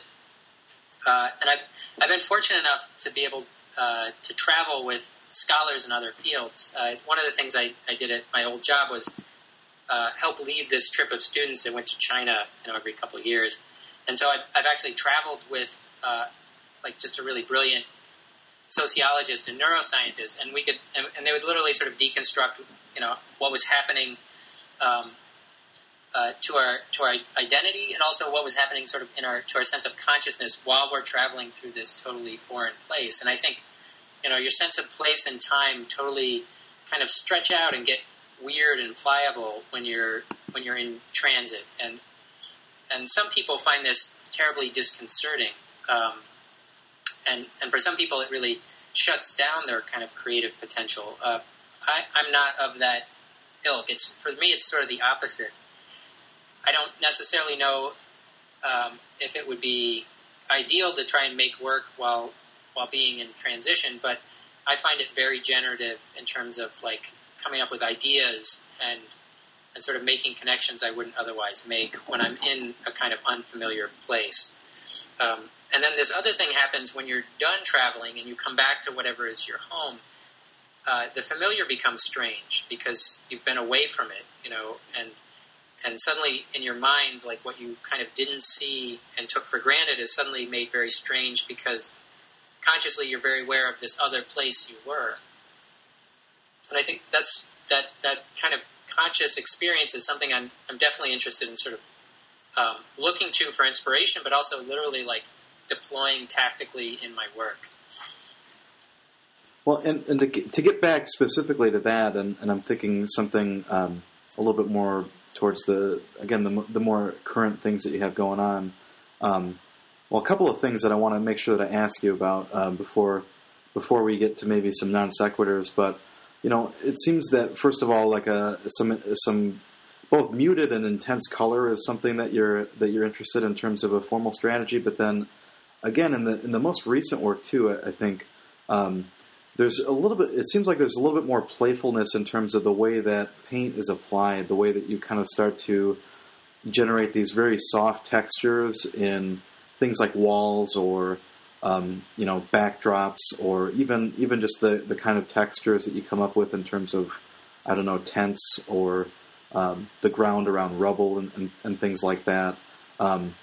Speaker 2: Uh, and I've I've been fortunate enough to be able uh, to travel with scholars in other fields. Uh, one of the things I, I did at my old job was uh, help lead this trip of students that went to China, you know, every couple of years. And so I've, I've actually traveled with uh, like just a really brilliant sociologist and neuroscientist, and we could and, and, they would literally sort of deconstruct, you know, what was happening um, uh, to our to our identity, and also what was happening sort of in our to our sense of consciousness while we're traveling through this totally foreign place. And I think, you know, your sense of place and time totally kind of stretch out and get weird and pliable when you're when you're in transit and and some people find this terribly disconcerting. Um, and and for some people, it really shuts down their kind of creative potential. Uh, I, I'm not of that ilk. It's for me, it's sort of the opposite. I don't necessarily know um, if it would be ideal to try and make work while while being in transition, but I find it very generative in terms of like coming up with ideas and and sort of making connections I wouldn't otherwise make when I'm in a kind of unfamiliar place. Um, and then this other thing happens when you're done traveling and you come back to whatever is your home. Uh, the familiar becomes strange because you've been away from it, you know, and and suddenly in your mind, like what you kind of didn't see and took for granted is suddenly made very strange because consciously you're very aware of this other place you were. And I think that's that that kind of conscious experience is something I'm, I'm definitely interested in sort of um, looking to for inspiration, but also literally like deploying tactically in my work.
Speaker 1: Well, and, and to, get, to get back specifically to that, and, and I'm thinking something um, a little bit more towards the, again, the, the more current things that you have going on. Um, well, a couple of things that I want to make sure that I ask you about um, before before we get to maybe some non sequiturs, but you know, it seems that first of all, like a some some both muted and intense color is something that you're that you're interested in terms of a formal strategy. But then again, in the in the most recent work too, I, I think um, there's a little bit. It seems like there's a little bit more playfulness in terms of the way that paint is applied, the way that you kind of start to generate these very soft textures in things like walls or um, you know, backdrops or even even just the, the kind of textures that you come up with in terms of, I don't know, tents or um, the ground around rubble and, and, and, things like that. Um,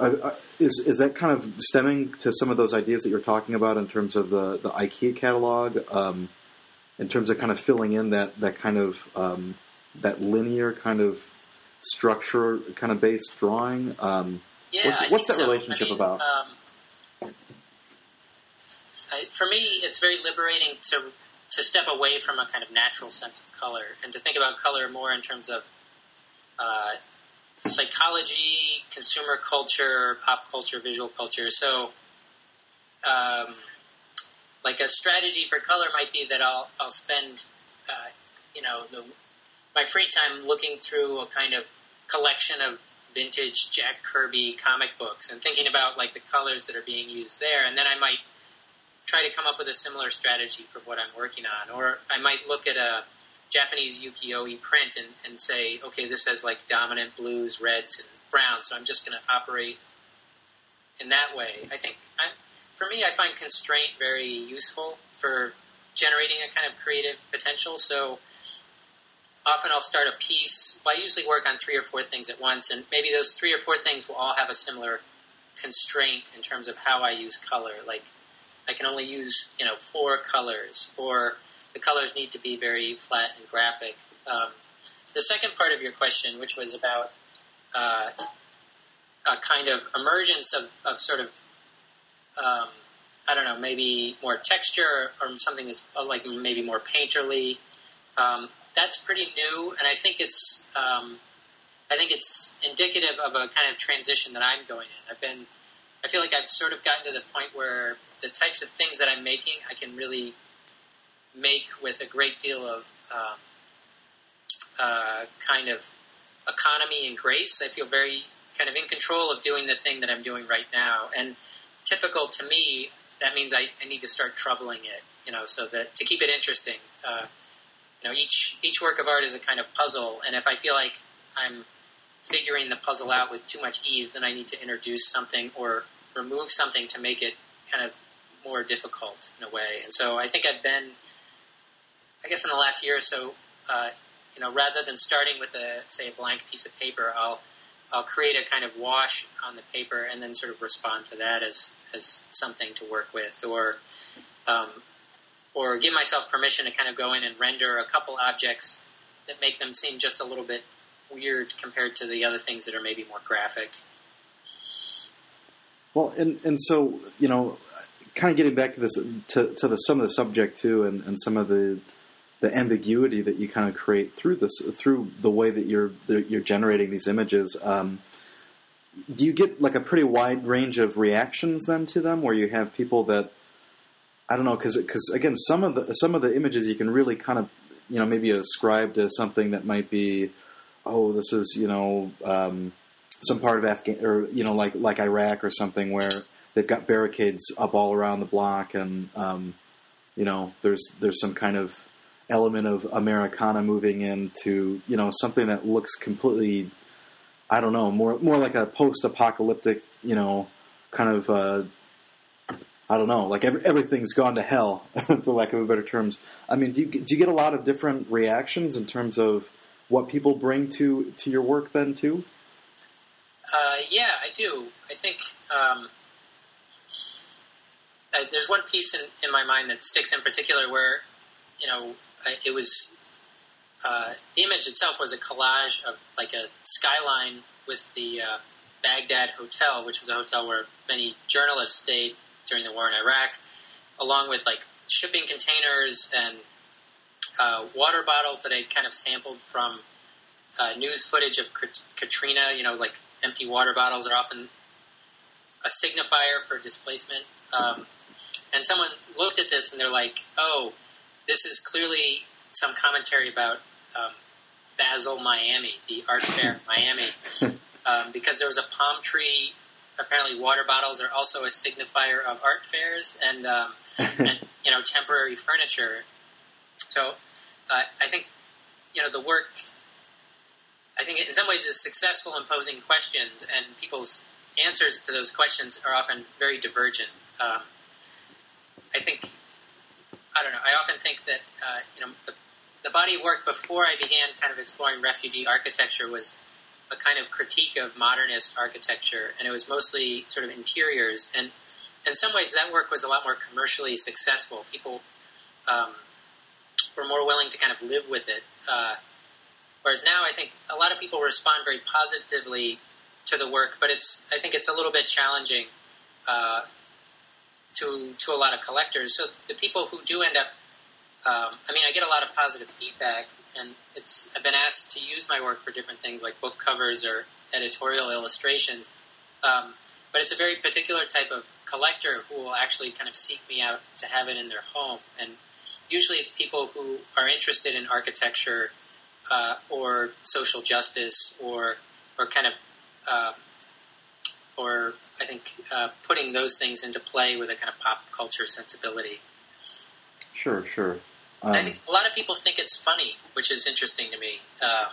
Speaker 1: uh, is is that kind of stemming to some of those ideas that you're talking about in terms of the the IKEA catalog, um, in terms of kind of filling in that that kind of um, that linear kind of structure kind of based drawing? Um,
Speaker 2: yeah,
Speaker 1: what's, what's that
Speaker 2: so.
Speaker 1: relationship
Speaker 2: I mean,
Speaker 1: about?
Speaker 2: For me, it's very liberating to to step away from a kind of natural sense of color and to think about color more in terms of uh, psychology, consumer culture, pop culture, visual culture. So, um, like a strategy for color might be that I'll I'll spend, uh, you know, the, my free time looking through a kind of collection of vintage Jack Kirby comic books and thinking about like the colors that are being used there, and then I might try to come up with a similar strategy for what I'm working on, or I might look at a Japanese ukiyo-e print and, and say, okay, this has like dominant blues, reds, and browns, so I'm just going to operate in that way. I think, I, for me, I find constraint very useful for generating a kind of creative potential. So often I'll start a piece. Well, I usually work on three or four things at once, and maybe those three or four things will all have a similar constraint in terms of how I use color. Like I can only use you know four colors, or the colors need to be very flat and graphic. Um, the second part of your question, which was about uh, a kind of emergence of, of sort of um, I don't know, maybe more texture or something that's uh, like maybe more painterly. Um, that's pretty new, and I think it's um, I think it's indicative of a kind of transition that I'm going in. I've been I feel like I've sort of gotten to the point where the types of things that I'm making I can really make with a great deal of um, uh, kind of economy and grace. I feel very kind of in control of doing the thing that I'm doing right now, and typical to me, that means I, I need to start troubling it, you know, so that to keep it interesting. Uh, you know, each each work of art is a kind of puzzle, and if I feel like I'm figuring the puzzle out with too much ease, then I need to introduce something or remove something to make it kind of more difficult in a way. And so I think I've been, I guess, in the last year or so, uh, you know, rather than starting with a say a blank piece of paper, I'll I'll create a kind of wash on the paper and then sort of respond to that as as something to work with, or um, or give myself permission to kind of go in and render a couple objects that make them seem just a little bit weird compared to the other things that are maybe more graphic.
Speaker 1: Well, and and so you know, kind of getting back to this to, to the some of the subject too, and, and some of the the ambiguity that you kind of create through this through the way that you're that you're generating these images. Um, do you get like a pretty wide range of reactions then to them, where you have people that I don't know, because because again, some of the some of the images you can really kind of you know maybe ascribe to something that might be, oh, this is you know um, some part of Afghan or you know like like Iraq or something where they've got barricades up all around the block and um, you know there's there's some kind of element of Americana moving into you know something that looks completely I don't know more more like a post apocalyptic you know kind of uh, I don't know like every, everything's gone to hell for lack of a better terms. I mean, do you do you get a lot of different reactions in terms of what people bring to to your work then too?
Speaker 2: Uh, yeah, I do. I think um, uh, there's one piece in, in my mind that sticks in particular where, you know, I, it was uh, the image itself was a collage of like a skyline with the uh, Baghdad Hotel, which was a hotel where many journalists stayed during the war in Iraq, along with like shipping containers and uh, water bottles that I kind of sampled from uh, news footage of Katrina. You know, like empty water bottles are often a signifier for displacement. Um, and someone looked at this and they're like, "Oh, this is clearly some commentary about um, Basel, Miami, the art fair Miami, um, because there was a palm tree. Apparently, water bottles are also a signifier of art fairs and, um, and you know temporary furniture. So, uh, I think you know the work. I think in some ways is successful in posing questions, and people's answers to those questions are often very divergent. Um, I think I don't know. I often think that uh, you know the, the, body of work before I began kind of exploring refugee architecture was a kind of critique of modernist architecture, and it was mostly sort of interiors. And in some ways, that work was a lot more commercially successful. People um, were more willing to kind of live with it. Uh, whereas now, I think a lot of people respond very positively to the work, but it's I think it's a little bit challenging uh, to to a lot of collectors. So the people who do end up, um, I mean, I get a lot of positive feedback, and it's I've been asked to use my work for different things like book covers or editorial illustrations. Um, but it's a very particular type of collector who will actually kind of seek me out to have it in their home, and usually it's people who are interested in architecture uh, or social justice or or kind of uh, or I think uh, putting those things into play with a kind of pop culture sensibility.
Speaker 1: Sure, sure.
Speaker 2: Um, I think a lot of people think it's funny, which is interesting to me. Um,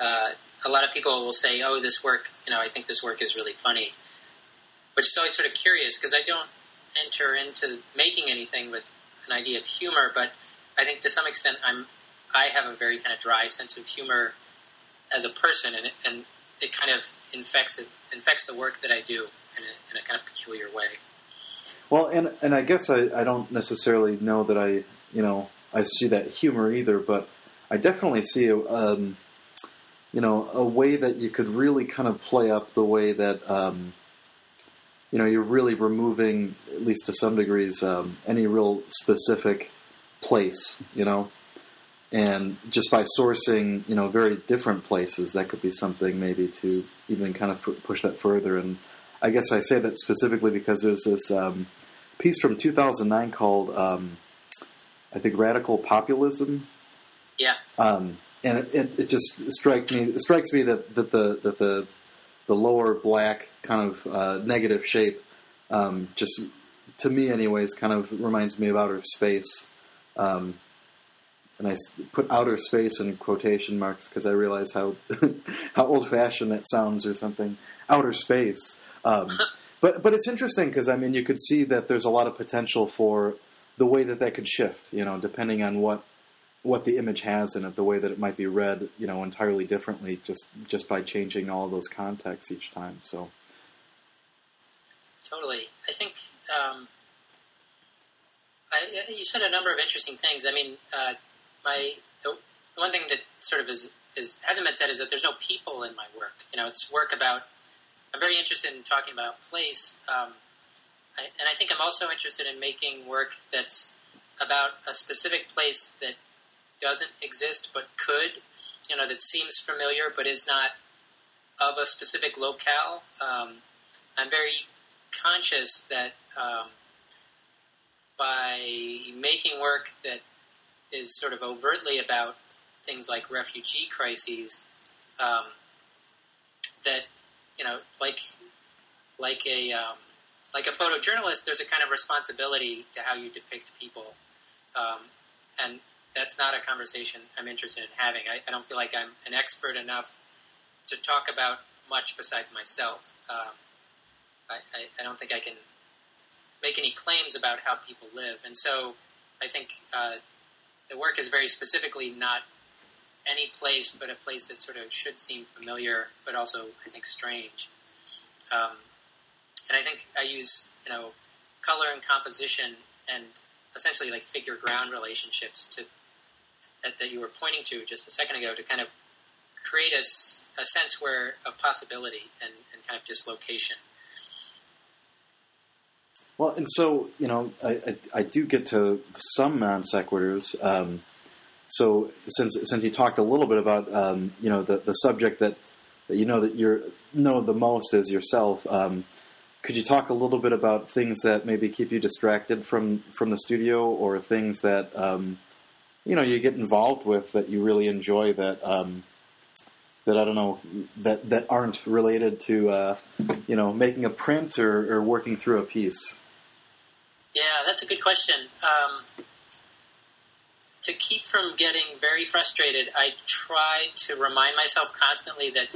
Speaker 2: uh, a lot of people will say, "Oh, this work, you know, I think this work is really funny," which is always sort of curious because I don't enter into making anything with an idea of humor, but I think to some extent I'm I have a very kind of dry sense of humor as a person, and it, and it kind of infects it infects the work that I do in a, in a kind of peculiar way.
Speaker 1: Well, and and I guess I, I don't necessarily know that I you know I see that humor either, but I definitely see a um, you know a way that you could really kind of play up the way that um, you know you're really removing at least to some degrees um, any real specific place, you know. And just by sourcing, you know, very different places, that could be something maybe to even kind of push that further. And I guess I say that specifically because there's this um, piece from 2009 called, um, I think, Radical Populism.
Speaker 2: Yeah.
Speaker 1: Um, and it, it, it, just strikes me. It strikes me that, that the that the the lower black kind of uh, negative shape, um, just to me, anyways, kind of reminds me of outer space. Um, and I put outer space in quotation marks because I realize how how old fashioned that sounds or something. Outer space, um, but but it's interesting because I mean you could see that there's a lot of potential for the way that that could shift. You know, depending on what what the image has in it, the way that it might be read, you know, entirely differently just just by changing all those contexts each time. So
Speaker 2: totally, I think. Um, I, you said a number of interesting things. I mean, uh, my the, one thing that sort of is is hasn't been said is that there's no people in my work. You know, it's work about. I'm very interested in talking about place, um, I, and I think I'm also interested in making work that's about a specific place that doesn't exist but could. You know, that seems familiar but is not of a specific locale. Um, I'm very conscious that um, by making work that is sort of overtly about things like refugee crises. Um, that you know, like like a um, like a photojournalist, there's a kind of responsibility to how you depict people, um, and that's not a conversation I'm interested in having. I, I, don't feel like I'm an expert enough to talk about much besides myself. Um, I, I, I, don't think I can make any claims about how people live, and so I think uh, the work is very specifically not any place, but a place that sort of should seem familiar, but also I think strange. Um, and I think I use you know color and composition and essentially like figure ground relationships to that, that you were pointing to just a second ago to kind of create a, a sense where of possibility and, and kind of dislocation.
Speaker 1: Well, and so you know, I, I, I do get to some non sequiturs. Um, so since since you talked a little bit about um, you know the, the subject that, that you know that you know the most is yourself, um, could you talk a little bit about things that maybe keep you distracted from from the studio, or things that um, you know you get involved with that you really enjoy that um, that I don't know that that aren't related to uh, you know making a print or, or working through a piece.
Speaker 2: Yeah, that's a good question. Um, to keep from getting very frustrated, I try to remind myself constantly that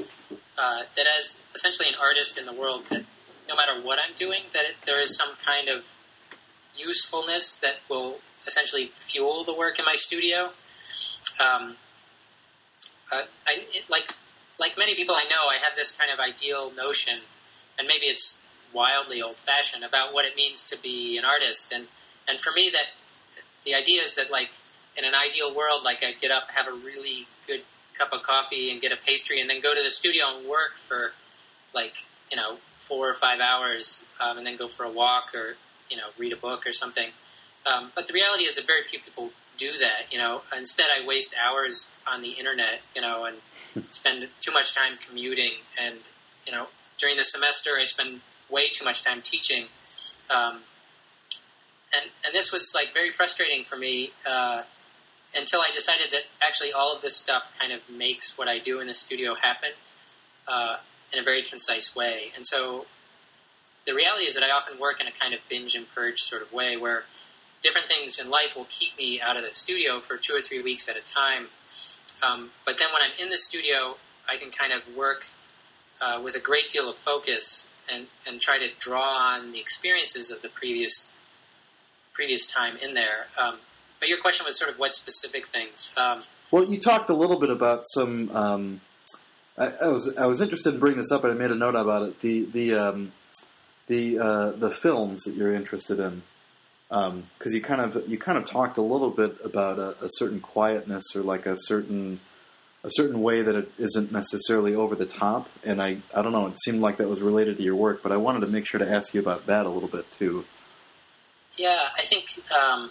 Speaker 2: uh, that as essentially an artist in the world, that no matter what I'm doing, that it, there is some kind of usefulness that will essentially fuel the work in my studio. Um, uh, I, it, like like many people I know, I have this kind of ideal notion, and maybe it's wildly old-fashioned about what it means to be an artist. And and for me, that the idea is that like in an ideal world, like I'd get up, have a really good cup of coffee, and get a pastry, and then go to the studio and work for like you know four or five hours, um, and then go for a walk or you know read a book or something. Um, but the reality is that very few people do that. You know, instead I waste hours on the internet. You know, and spend too much time commuting. And you know, during the semester I spend way too much time teaching. Um, and and this was like very frustrating for me uh, until I decided that actually all of this stuff kind of makes what I do in the studio happen uh, in a very concise way. And so the reality is that I often work in a kind of binge and purge sort of way where different things in life will keep me out of the studio for two or three weeks at a time. Um, but then when I'm in the studio, I can kind of work uh, with a great deal of focus and, and try to draw on the experiences of the previous previous time in there. Um, but your question was sort of what specific things? Um,
Speaker 1: well, you talked a little bit about some. Um, I, I, was I was interested in bringing this up, and I made a note about it. The the um, the uh, the films that you're interested in, because um, you kind of you kind of talked a little bit about a, a, certain quietness or like a certain a certain way that it isn't necessarily over the top. And I I don't know. It seemed like that was related to your work, but I wanted to make sure to ask you about that a little bit too.
Speaker 2: Yeah, I think um,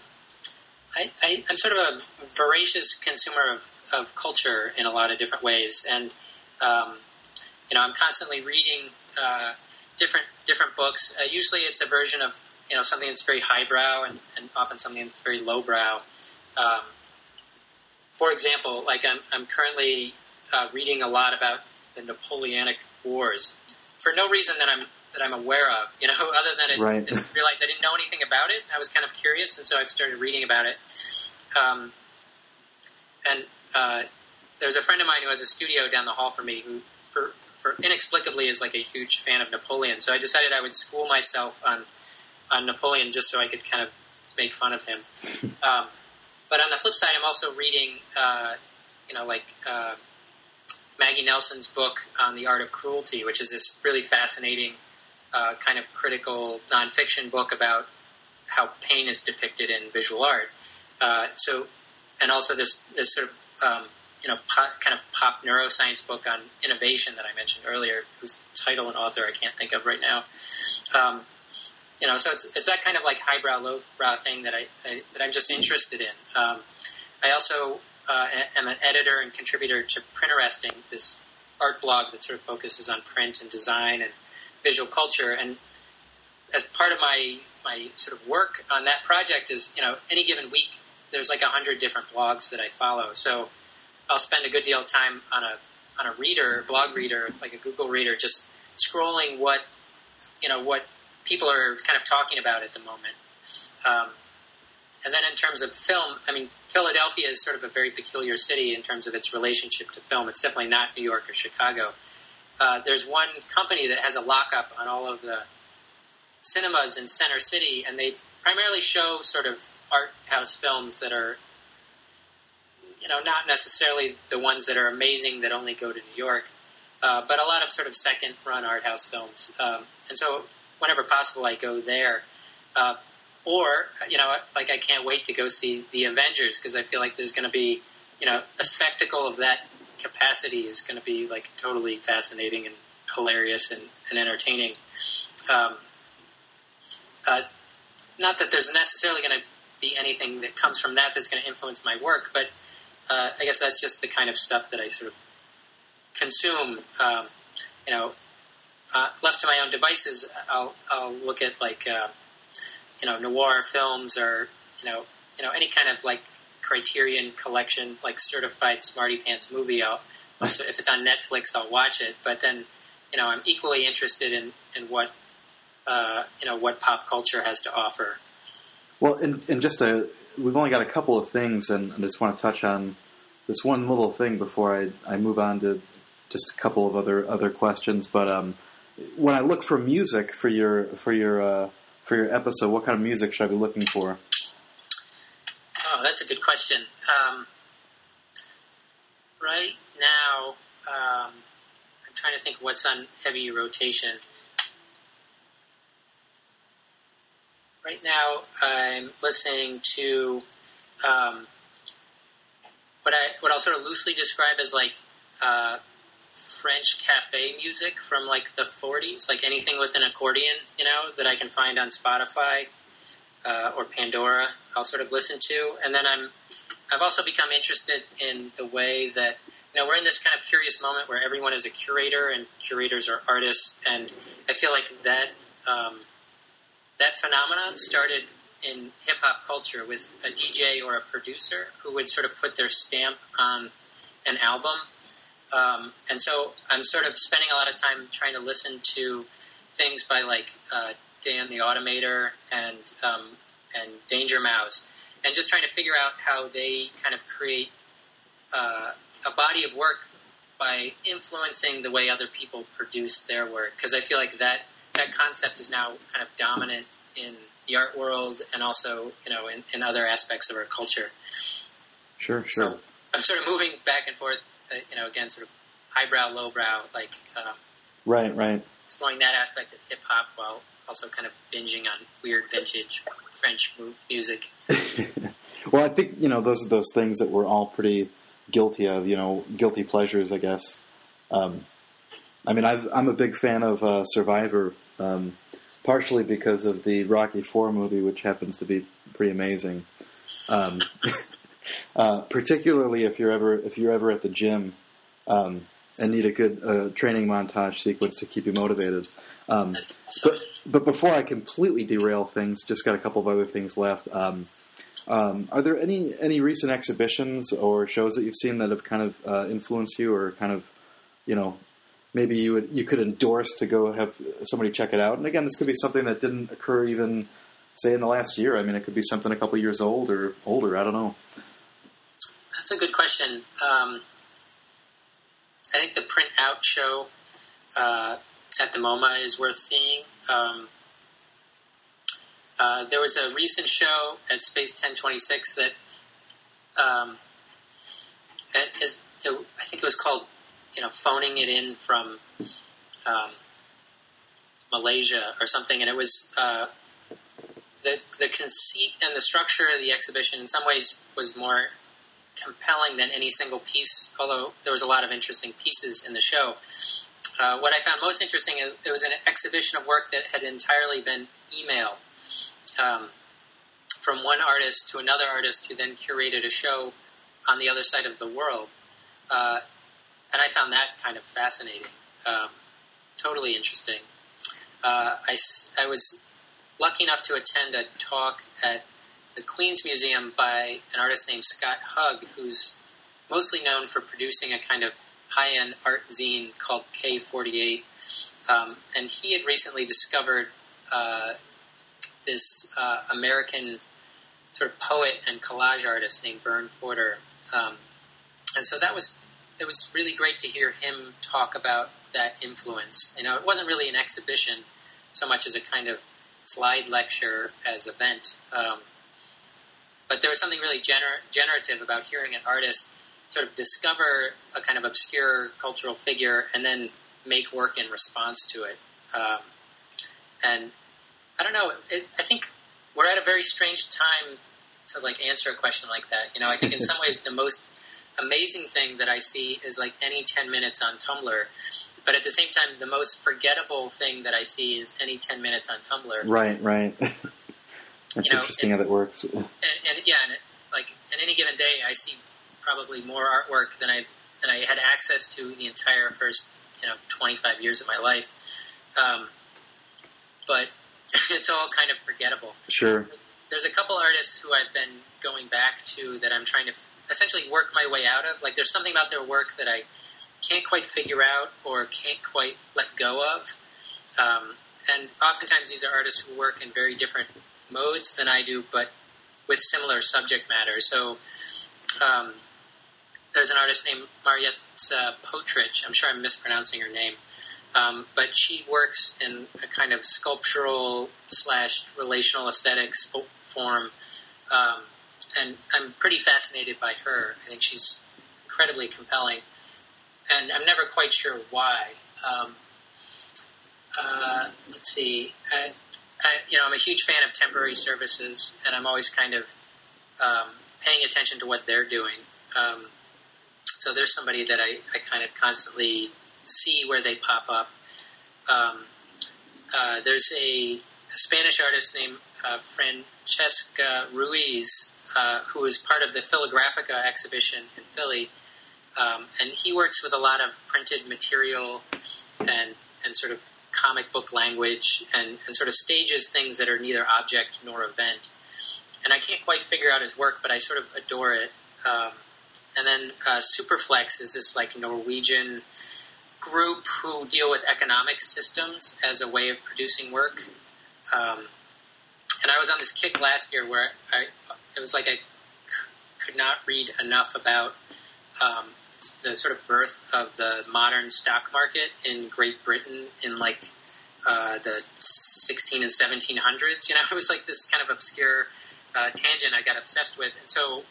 Speaker 2: I, I, am sort of a voracious consumer of, of culture in a lot of different ways, and um, you know I'm constantly reading uh, different different books. Uh, usually, it's a version of you know something that's very highbrow, and, and often something that's very lowbrow. Um, for example, like I'm, I'm currently uh, reading a lot about the Napoleonic Wars for no reason that I'm that I'm aware of, you know, other than it,
Speaker 1: right.
Speaker 2: it realized I didn't know anything about it. I was kind of curious, and so I've started reading about it. Um, and uh, there's a friend of mine who has a studio down the hall from me who, for, for inexplicably, is like a huge fan of Napoleon. So I decided I would school myself on on Napoleon just so I could kind of make fun of him. um, but on the flip side, I'm also reading, uh, you know, like. Uh, Maggie Nelson's book on the art of cruelty, which is this really fascinating uh, kind of critical nonfiction book about how pain is depicted in visual art. Uh, so, and also this this sort of um, you know pop, kind of pop neuroscience book on innovation that I mentioned earlier, whose title and author I can't think of right now. Um, you know, so it's, it's that kind of like highbrow, lowbrow thing that I, I that I'm just interested in. Um, I also uh, am an editor and contributor to Printeresting, this art blog that sort of focuses on print and design and visual culture. And as part of my my sort of work on that project is, you know, any given week there's like a hundred different blogs that I follow. So I'll spend a good deal of time on a on a reader, blog reader, like a Google reader, just scrolling what you know what people are kind of talking about at the moment. Um, and then in terms of film, I mean, Philadelphia is sort of a very peculiar city in terms of its relationship to film. It's definitely not New York or Chicago. Uh, there's one company that has a lockup on all of the cinemas in Center City, and they primarily show sort of art house films that are, you know, not necessarily the ones that are amazing that only go to New York, uh, but a lot of sort of second run art house films. Um, and so, whenever possible, I go there. Uh, or, you know, like I can't wait to go see the Avengers because I feel like there's going to be, you know, a spectacle of that capacity is going to be like totally fascinating and hilarious and, and entertaining. Um, uh, not that there's necessarily going to be anything that comes from that that's going to influence my work, but uh, I guess that's just the kind of stuff that I sort of consume. Um, you know, uh, left to my own devices, I'll, I'll look at like uh, you know noir films or you know you know any kind of like Criterion collection, like certified smarty pants movie. I'll, so if it's on Netflix, I'll watch it. But then, you know, I'm equally interested in in what uh, you know what pop culture has to offer.
Speaker 1: Well, and, and just a, we've only got a couple of things, and I just want to touch on this one little thing before I, I move on to just a couple of other other questions. But um, when I look for music for your for your uh, for your episode, what kind of music should I be looking for?
Speaker 2: Oh, that's a good question. Um, right now, um, I'm trying to think what's on heavy rotation. Right now, I'm listening to um, what I what I'll sort of loosely describe as like uh, French cafe music from like the 40s, like anything with an accordion, you know, that I can find on Spotify uh, or Pandora. I'll sort of listen to, and then I'm I've also become interested in the way that you know we're in this kind of curious moment where everyone is a curator and curators are artists, and I feel like that um, that phenomenon started in hip hop culture with a DJ or a producer who would sort of put their stamp on an album. Um, and so I'm sort of spending a lot of time trying to listen to things by like uh, Dan the Automator and um, and Danger Mouse, and just trying to figure out how they kind of create uh, a body of work by influencing the way other people produce their work. Because I feel like that that concept is now kind of dominant in the art world and also you know in, in other aspects of our culture.
Speaker 1: Sure, sure.
Speaker 2: So I'm sort of moving back and forth. Uh, you know, again, sort of highbrow, lowbrow, like um,
Speaker 1: right, right.
Speaker 2: Exploring that aspect of hip hop while also kind of binging on weird vintage French music.
Speaker 1: well, I think you know those are those things that we're all pretty guilty of. You know, guilty pleasures, I guess. Um, I mean, i am a big fan of uh, Survivor. Um, partially because of the Rocky Four movie, which happens to be pretty amazing. Um, uh, particularly if you're ever if you're ever at the gym um, and need a good uh, training montage sequence to keep you motivated. Um, but, but before I completely derail things, just got a couple of other things left. Um, um, are there any any recent exhibitions or shows that you've seen that have kind of uh, influenced you or kind of you know maybe you would you could endorse to go have somebody check it out. And again, this could be something that didn't occur even say in the last year. I mean, it could be something a couple of years old or older. I don't know.
Speaker 2: That's a good question. Um, I think the print out show uh, at the MoMA is worth seeing. Um, uh, there was a recent show at Space 1026 that um, is, I think it was called you know, phoning it in from um, Malaysia or something, and it was uh, the the conceit and the structure of the exhibition in some ways was more compelling than any single piece. Although there was a lot of interesting pieces in the show. Uh, what I found most interesting is it was an exhibition of work that had entirely been emailed um, from one artist to another artist who then curated a show on the other side of the world. Uh, and I found that kind of fascinating, um, totally interesting. Uh, I, I was lucky enough to attend a talk at the Queens Museum by an artist named Scott Hug, who's mostly known for producing a kind of high end art zine called K48. Um, and he had recently discovered uh, this uh, American sort of poet and collage artist named Bern Porter. Um, and so that was it was really great to hear him talk about that influence. You know, it wasn't really an exhibition so much as a kind of slide lecture as event. Um, but there was something really gener- generative about hearing an artist sort of discover a kind of obscure cultural figure and then make work in response to it. Um, and I don't know. It, I think we're at a very strange time to like answer a question like that. You know, I think in some ways the most amazing thing that I see is like any 10 minutes on Tumblr. But at the same time, the most forgettable thing that I see is any 10 minutes on Tumblr.
Speaker 1: Right, right. That's you know, interesting and, how that works.
Speaker 2: And, and yeah, and it, like in any given day, I see probably more artwork than I than I had access to the entire first you know 25 years of my life. Um, but it's all kind of forgettable.
Speaker 1: Sure.
Speaker 2: There's a couple artists who I've been going back to that I'm trying to essentially work my way out of. Like there's something about their work that I can't quite figure out or can't quite let go of. Um, and oftentimes these are artists who work in very different modes than I do, but with similar subject matter. So um, there's an artist named Marietta Potrich. I'm sure I'm mispronouncing her name. Um, but she works in a kind of sculptural slash relational aesthetics form um, and I'm pretty fascinated by her. I think she's incredibly compelling. and I'm never quite sure why. Um, uh, let's see. I, I, you know, I'm a huge fan of temporary services, and I'm always kind of um, paying attention to what they're doing. Um, so there's somebody that I, I kind of constantly see where they pop up. Um, uh, there's a, a, Spanish artist named uh, Francesc Ruiz uh, who is part of the Philagrafika exhibition in Philly, um, and he works with a lot of printed material and and sort of comic book language and, and sort of stages things that are neither object nor event. And I can't quite figure out his work, but I sort of adore it. Um, and then uh, Superflex is this like Norwegian group who deal with economic systems as a way of producing work. Um, and I was on this kick last year where I, it was like I c- could not read enough about um, the sort of birth of the modern stock market in Great Britain in like uh, the 16 and 1700s. You know, it was like this kind of obscure uh, tangent I got obsessed with, and so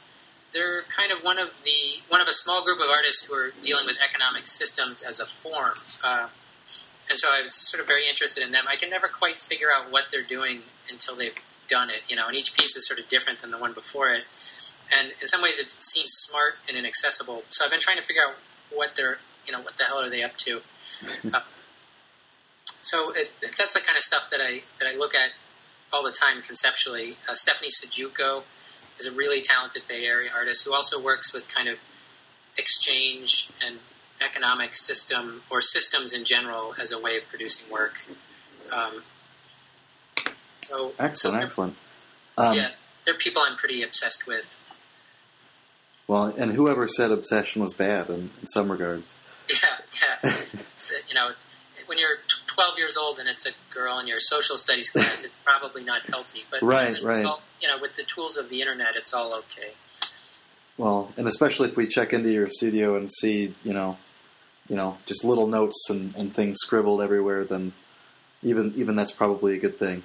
Speaker 2: they're kind of one of the one of a small group of artists who are dealing with economic systems as a form. Uh, and so I was sort of very interested in them. I can never quite figure out what they're doing until they've done it, you know, and each piece is sort of different than the one before it and in some ways it seems smart and inaccessible. So I've been trying to figure out what they're, you know, what the hell are they up to. uh, so it, that's the kind of stuff that I that I look at all the time conceptually. Uh, Stephanie Syjuco is a really talented Bay Area artist who also works with kind of exchange and economic system or systems in general as a way of producing work. Um,
Speaker 1: so, excellent, so excellent.
Speaker 2: Um, yeah, they're people I'm pretty obsessed with.
Speaker 1: Well, and whoever said obsession was bad in, in some regards.
Speaker 2: Yeah, yeah. you know, when you're 12 years old and it's a girl in your social studies class, it's probably not healthy. But
Speaker 1: right, right.
Speaker 2: Well, you know, with the tools of the internet, it's all okay.
Speaker 1: Well, and especially if we check into your studio and see, you know, you know, just little notes and, and things scribbled everywhere, then even even that's probably a good thing.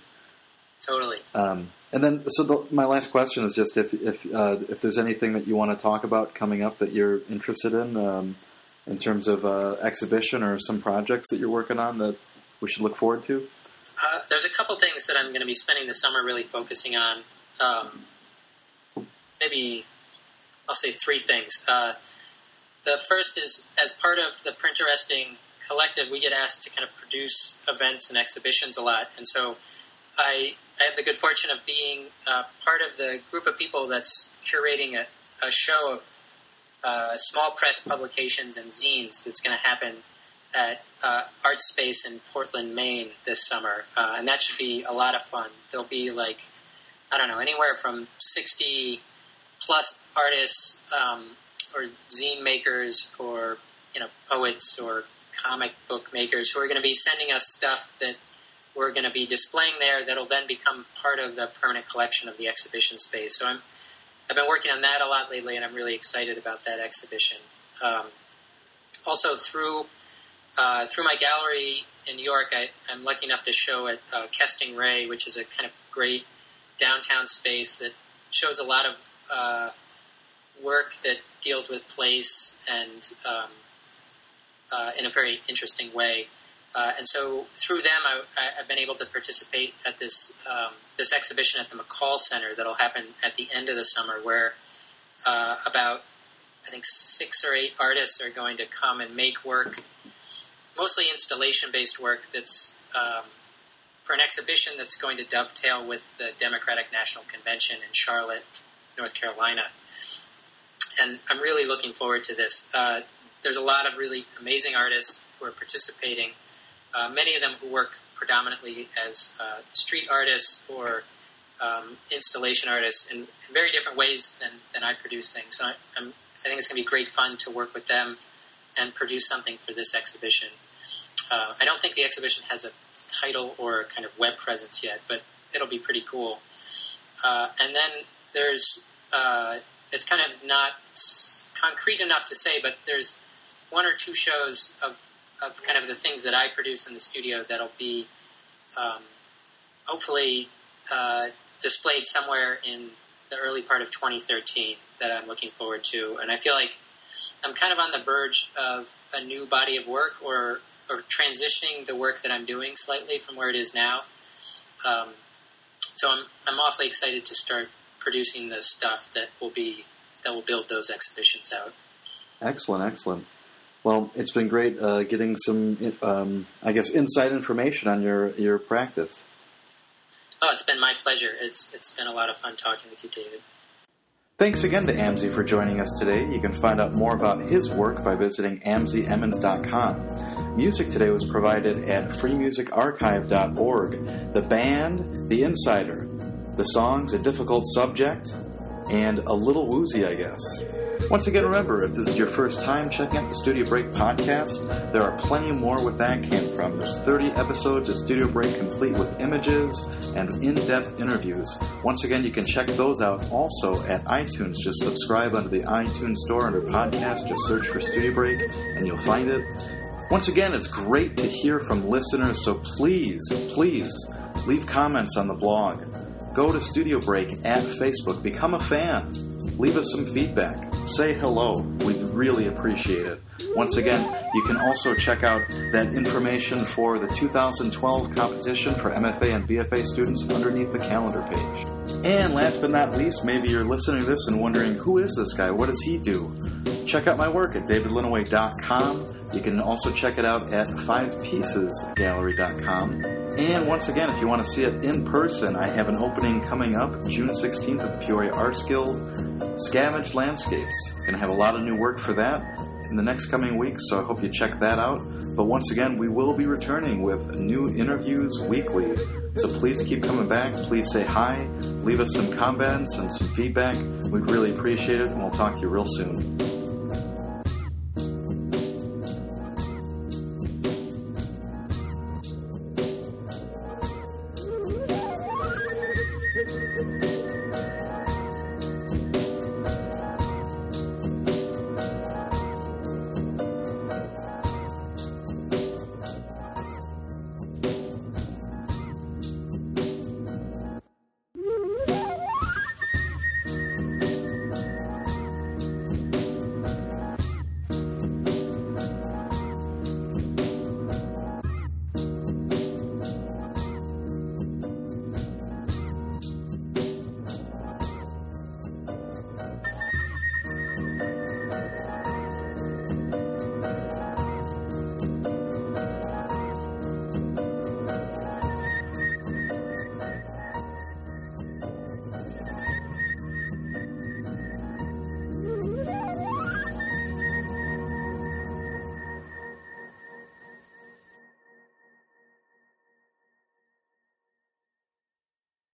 Speaker 2: Totally.
Speaker 1: Um, and then, so the, my last question is just if if uh, if there's anything that you want to talk about coming up that you're interested in, um, in terms of uh, exhibition or some projects that you're working on that we should look forward to.
Speaker 2: Uh, there's a couple things that I'm going to be spending the summer really focusing on. Um, maybe I'll say three things. Uh, the first is as part of the Printeresting collective, we get asked to kind of produce events and exhibitions a lot, and so I I have the good fortune of being uh, part of the group of people that's curating a, a show of uh, small press publications and zines that's going to happen at uh, Art Space in Portland, Maine this summer. Uh, and that should be a lot of fun. There'll be like, I don't know, anywhere from 60 plus artists um, or zine makers or, you know, poets or comic book makers who are going to be sending us stuff that we're going to be displaying there that'll then become part of the permanent collection of the exhibition space. So I'm, I've been working on that a lot lately, and I'm really excited about that exhibition. Um, also, through uh, through my gallery in New York, I, am lucky enough to show at uh, Kesting Ray, which is a kind of great downtown space that shows a lot of uh, work that deals with place and um, uh, in a very interesting way. Uh, and so through them, I, have been able to participate at this um, this exhibition at the McColl Center that'll happen at the end of the summer, where uh, about I think six or eight artists are going to come and make work, mostly installation based work that's um, for an exhibition that's going to dovetail with the Democratic National Convention in Charlotte, North Carolina. And I'm really looking forward to this. Uh, there's a lot of really amazing artists who are participating uh, many of them who work predominantly as uh, street artists or um, installation artists in, in, very different ways than, than I produce things. So I, I think it's going to be great fun to work with them and produce something for this exhibition. Uh, I don't think the exhibition has a title or a kind of web presence yet, but it'll be pretty cool. Uh, and then there's, uh, it's kind of not concrete enough to say, but there's one or two shows of of kind of the things that I produce in the studio that'll be um, hopefully uh, displayed somewhere in the early part of 2013 that I'm looking forward to. And I feel like I'm kind of on the verge of a new body of work or or transitioning the work that I'm doing slightly from where it is now. Um, so I'm I'm awfully excited to start producing the stuff that will be that will build those exhibitions out.
Speaker 1: Excellent, excellent. Well, it's been great uh, getting some, um, I guess, inside information on your your practice.
Speaker 2: Oh, it's been my pleasure. It's it's been a lot of fun talking with you, David.
Speaker 1: Thanks again to Amze for joining us today. You can find out more about his work by visiting amzeemmons.com. Music today was provided at freemusicarchive.org. The band, The Insider. The songs, A Difficult Subject, and A Little Woozy, I guess. Once again, remember, if this is your first time checking out the Studio Break podcast, there are plenty more where that came from. There's 30 episodes of Studio Break complete with images and in-depth interviews. Once again, you can check those out also at iTunes. Just subscribe under the iTunes store under podcast. Just search for Studio Break and you'll find it. Once again, it's great to hear from listeners, so please, please leave comments on the blog. Go to Studio Break at Facebook. Become a fan. Leave us some feedback. Say hello. We'd really appreciate it. Once again, you can also check out that information for the 2012 competition for MFA and BFA students underneath the calendar page. And last but not least, maybe you're listening to this and wondering who is this guy? What does he do? Check out my work at davidlinneweh.com. You can also check it out at fivepiecesgallery.com. And once again, if you want to see it in person, I have an opening coming up June 16th at Peoria Arts Guild, Scavenged Landscapes. Going to have a lot of new work for that in the next coming weeks, so I hope you check that out. But once again, we will be returning with new interviews weekly. So please keep coming back. Please say hi. Leave us some comments and some feedback. We'd really appreciate it, and we'll talk to you real soon.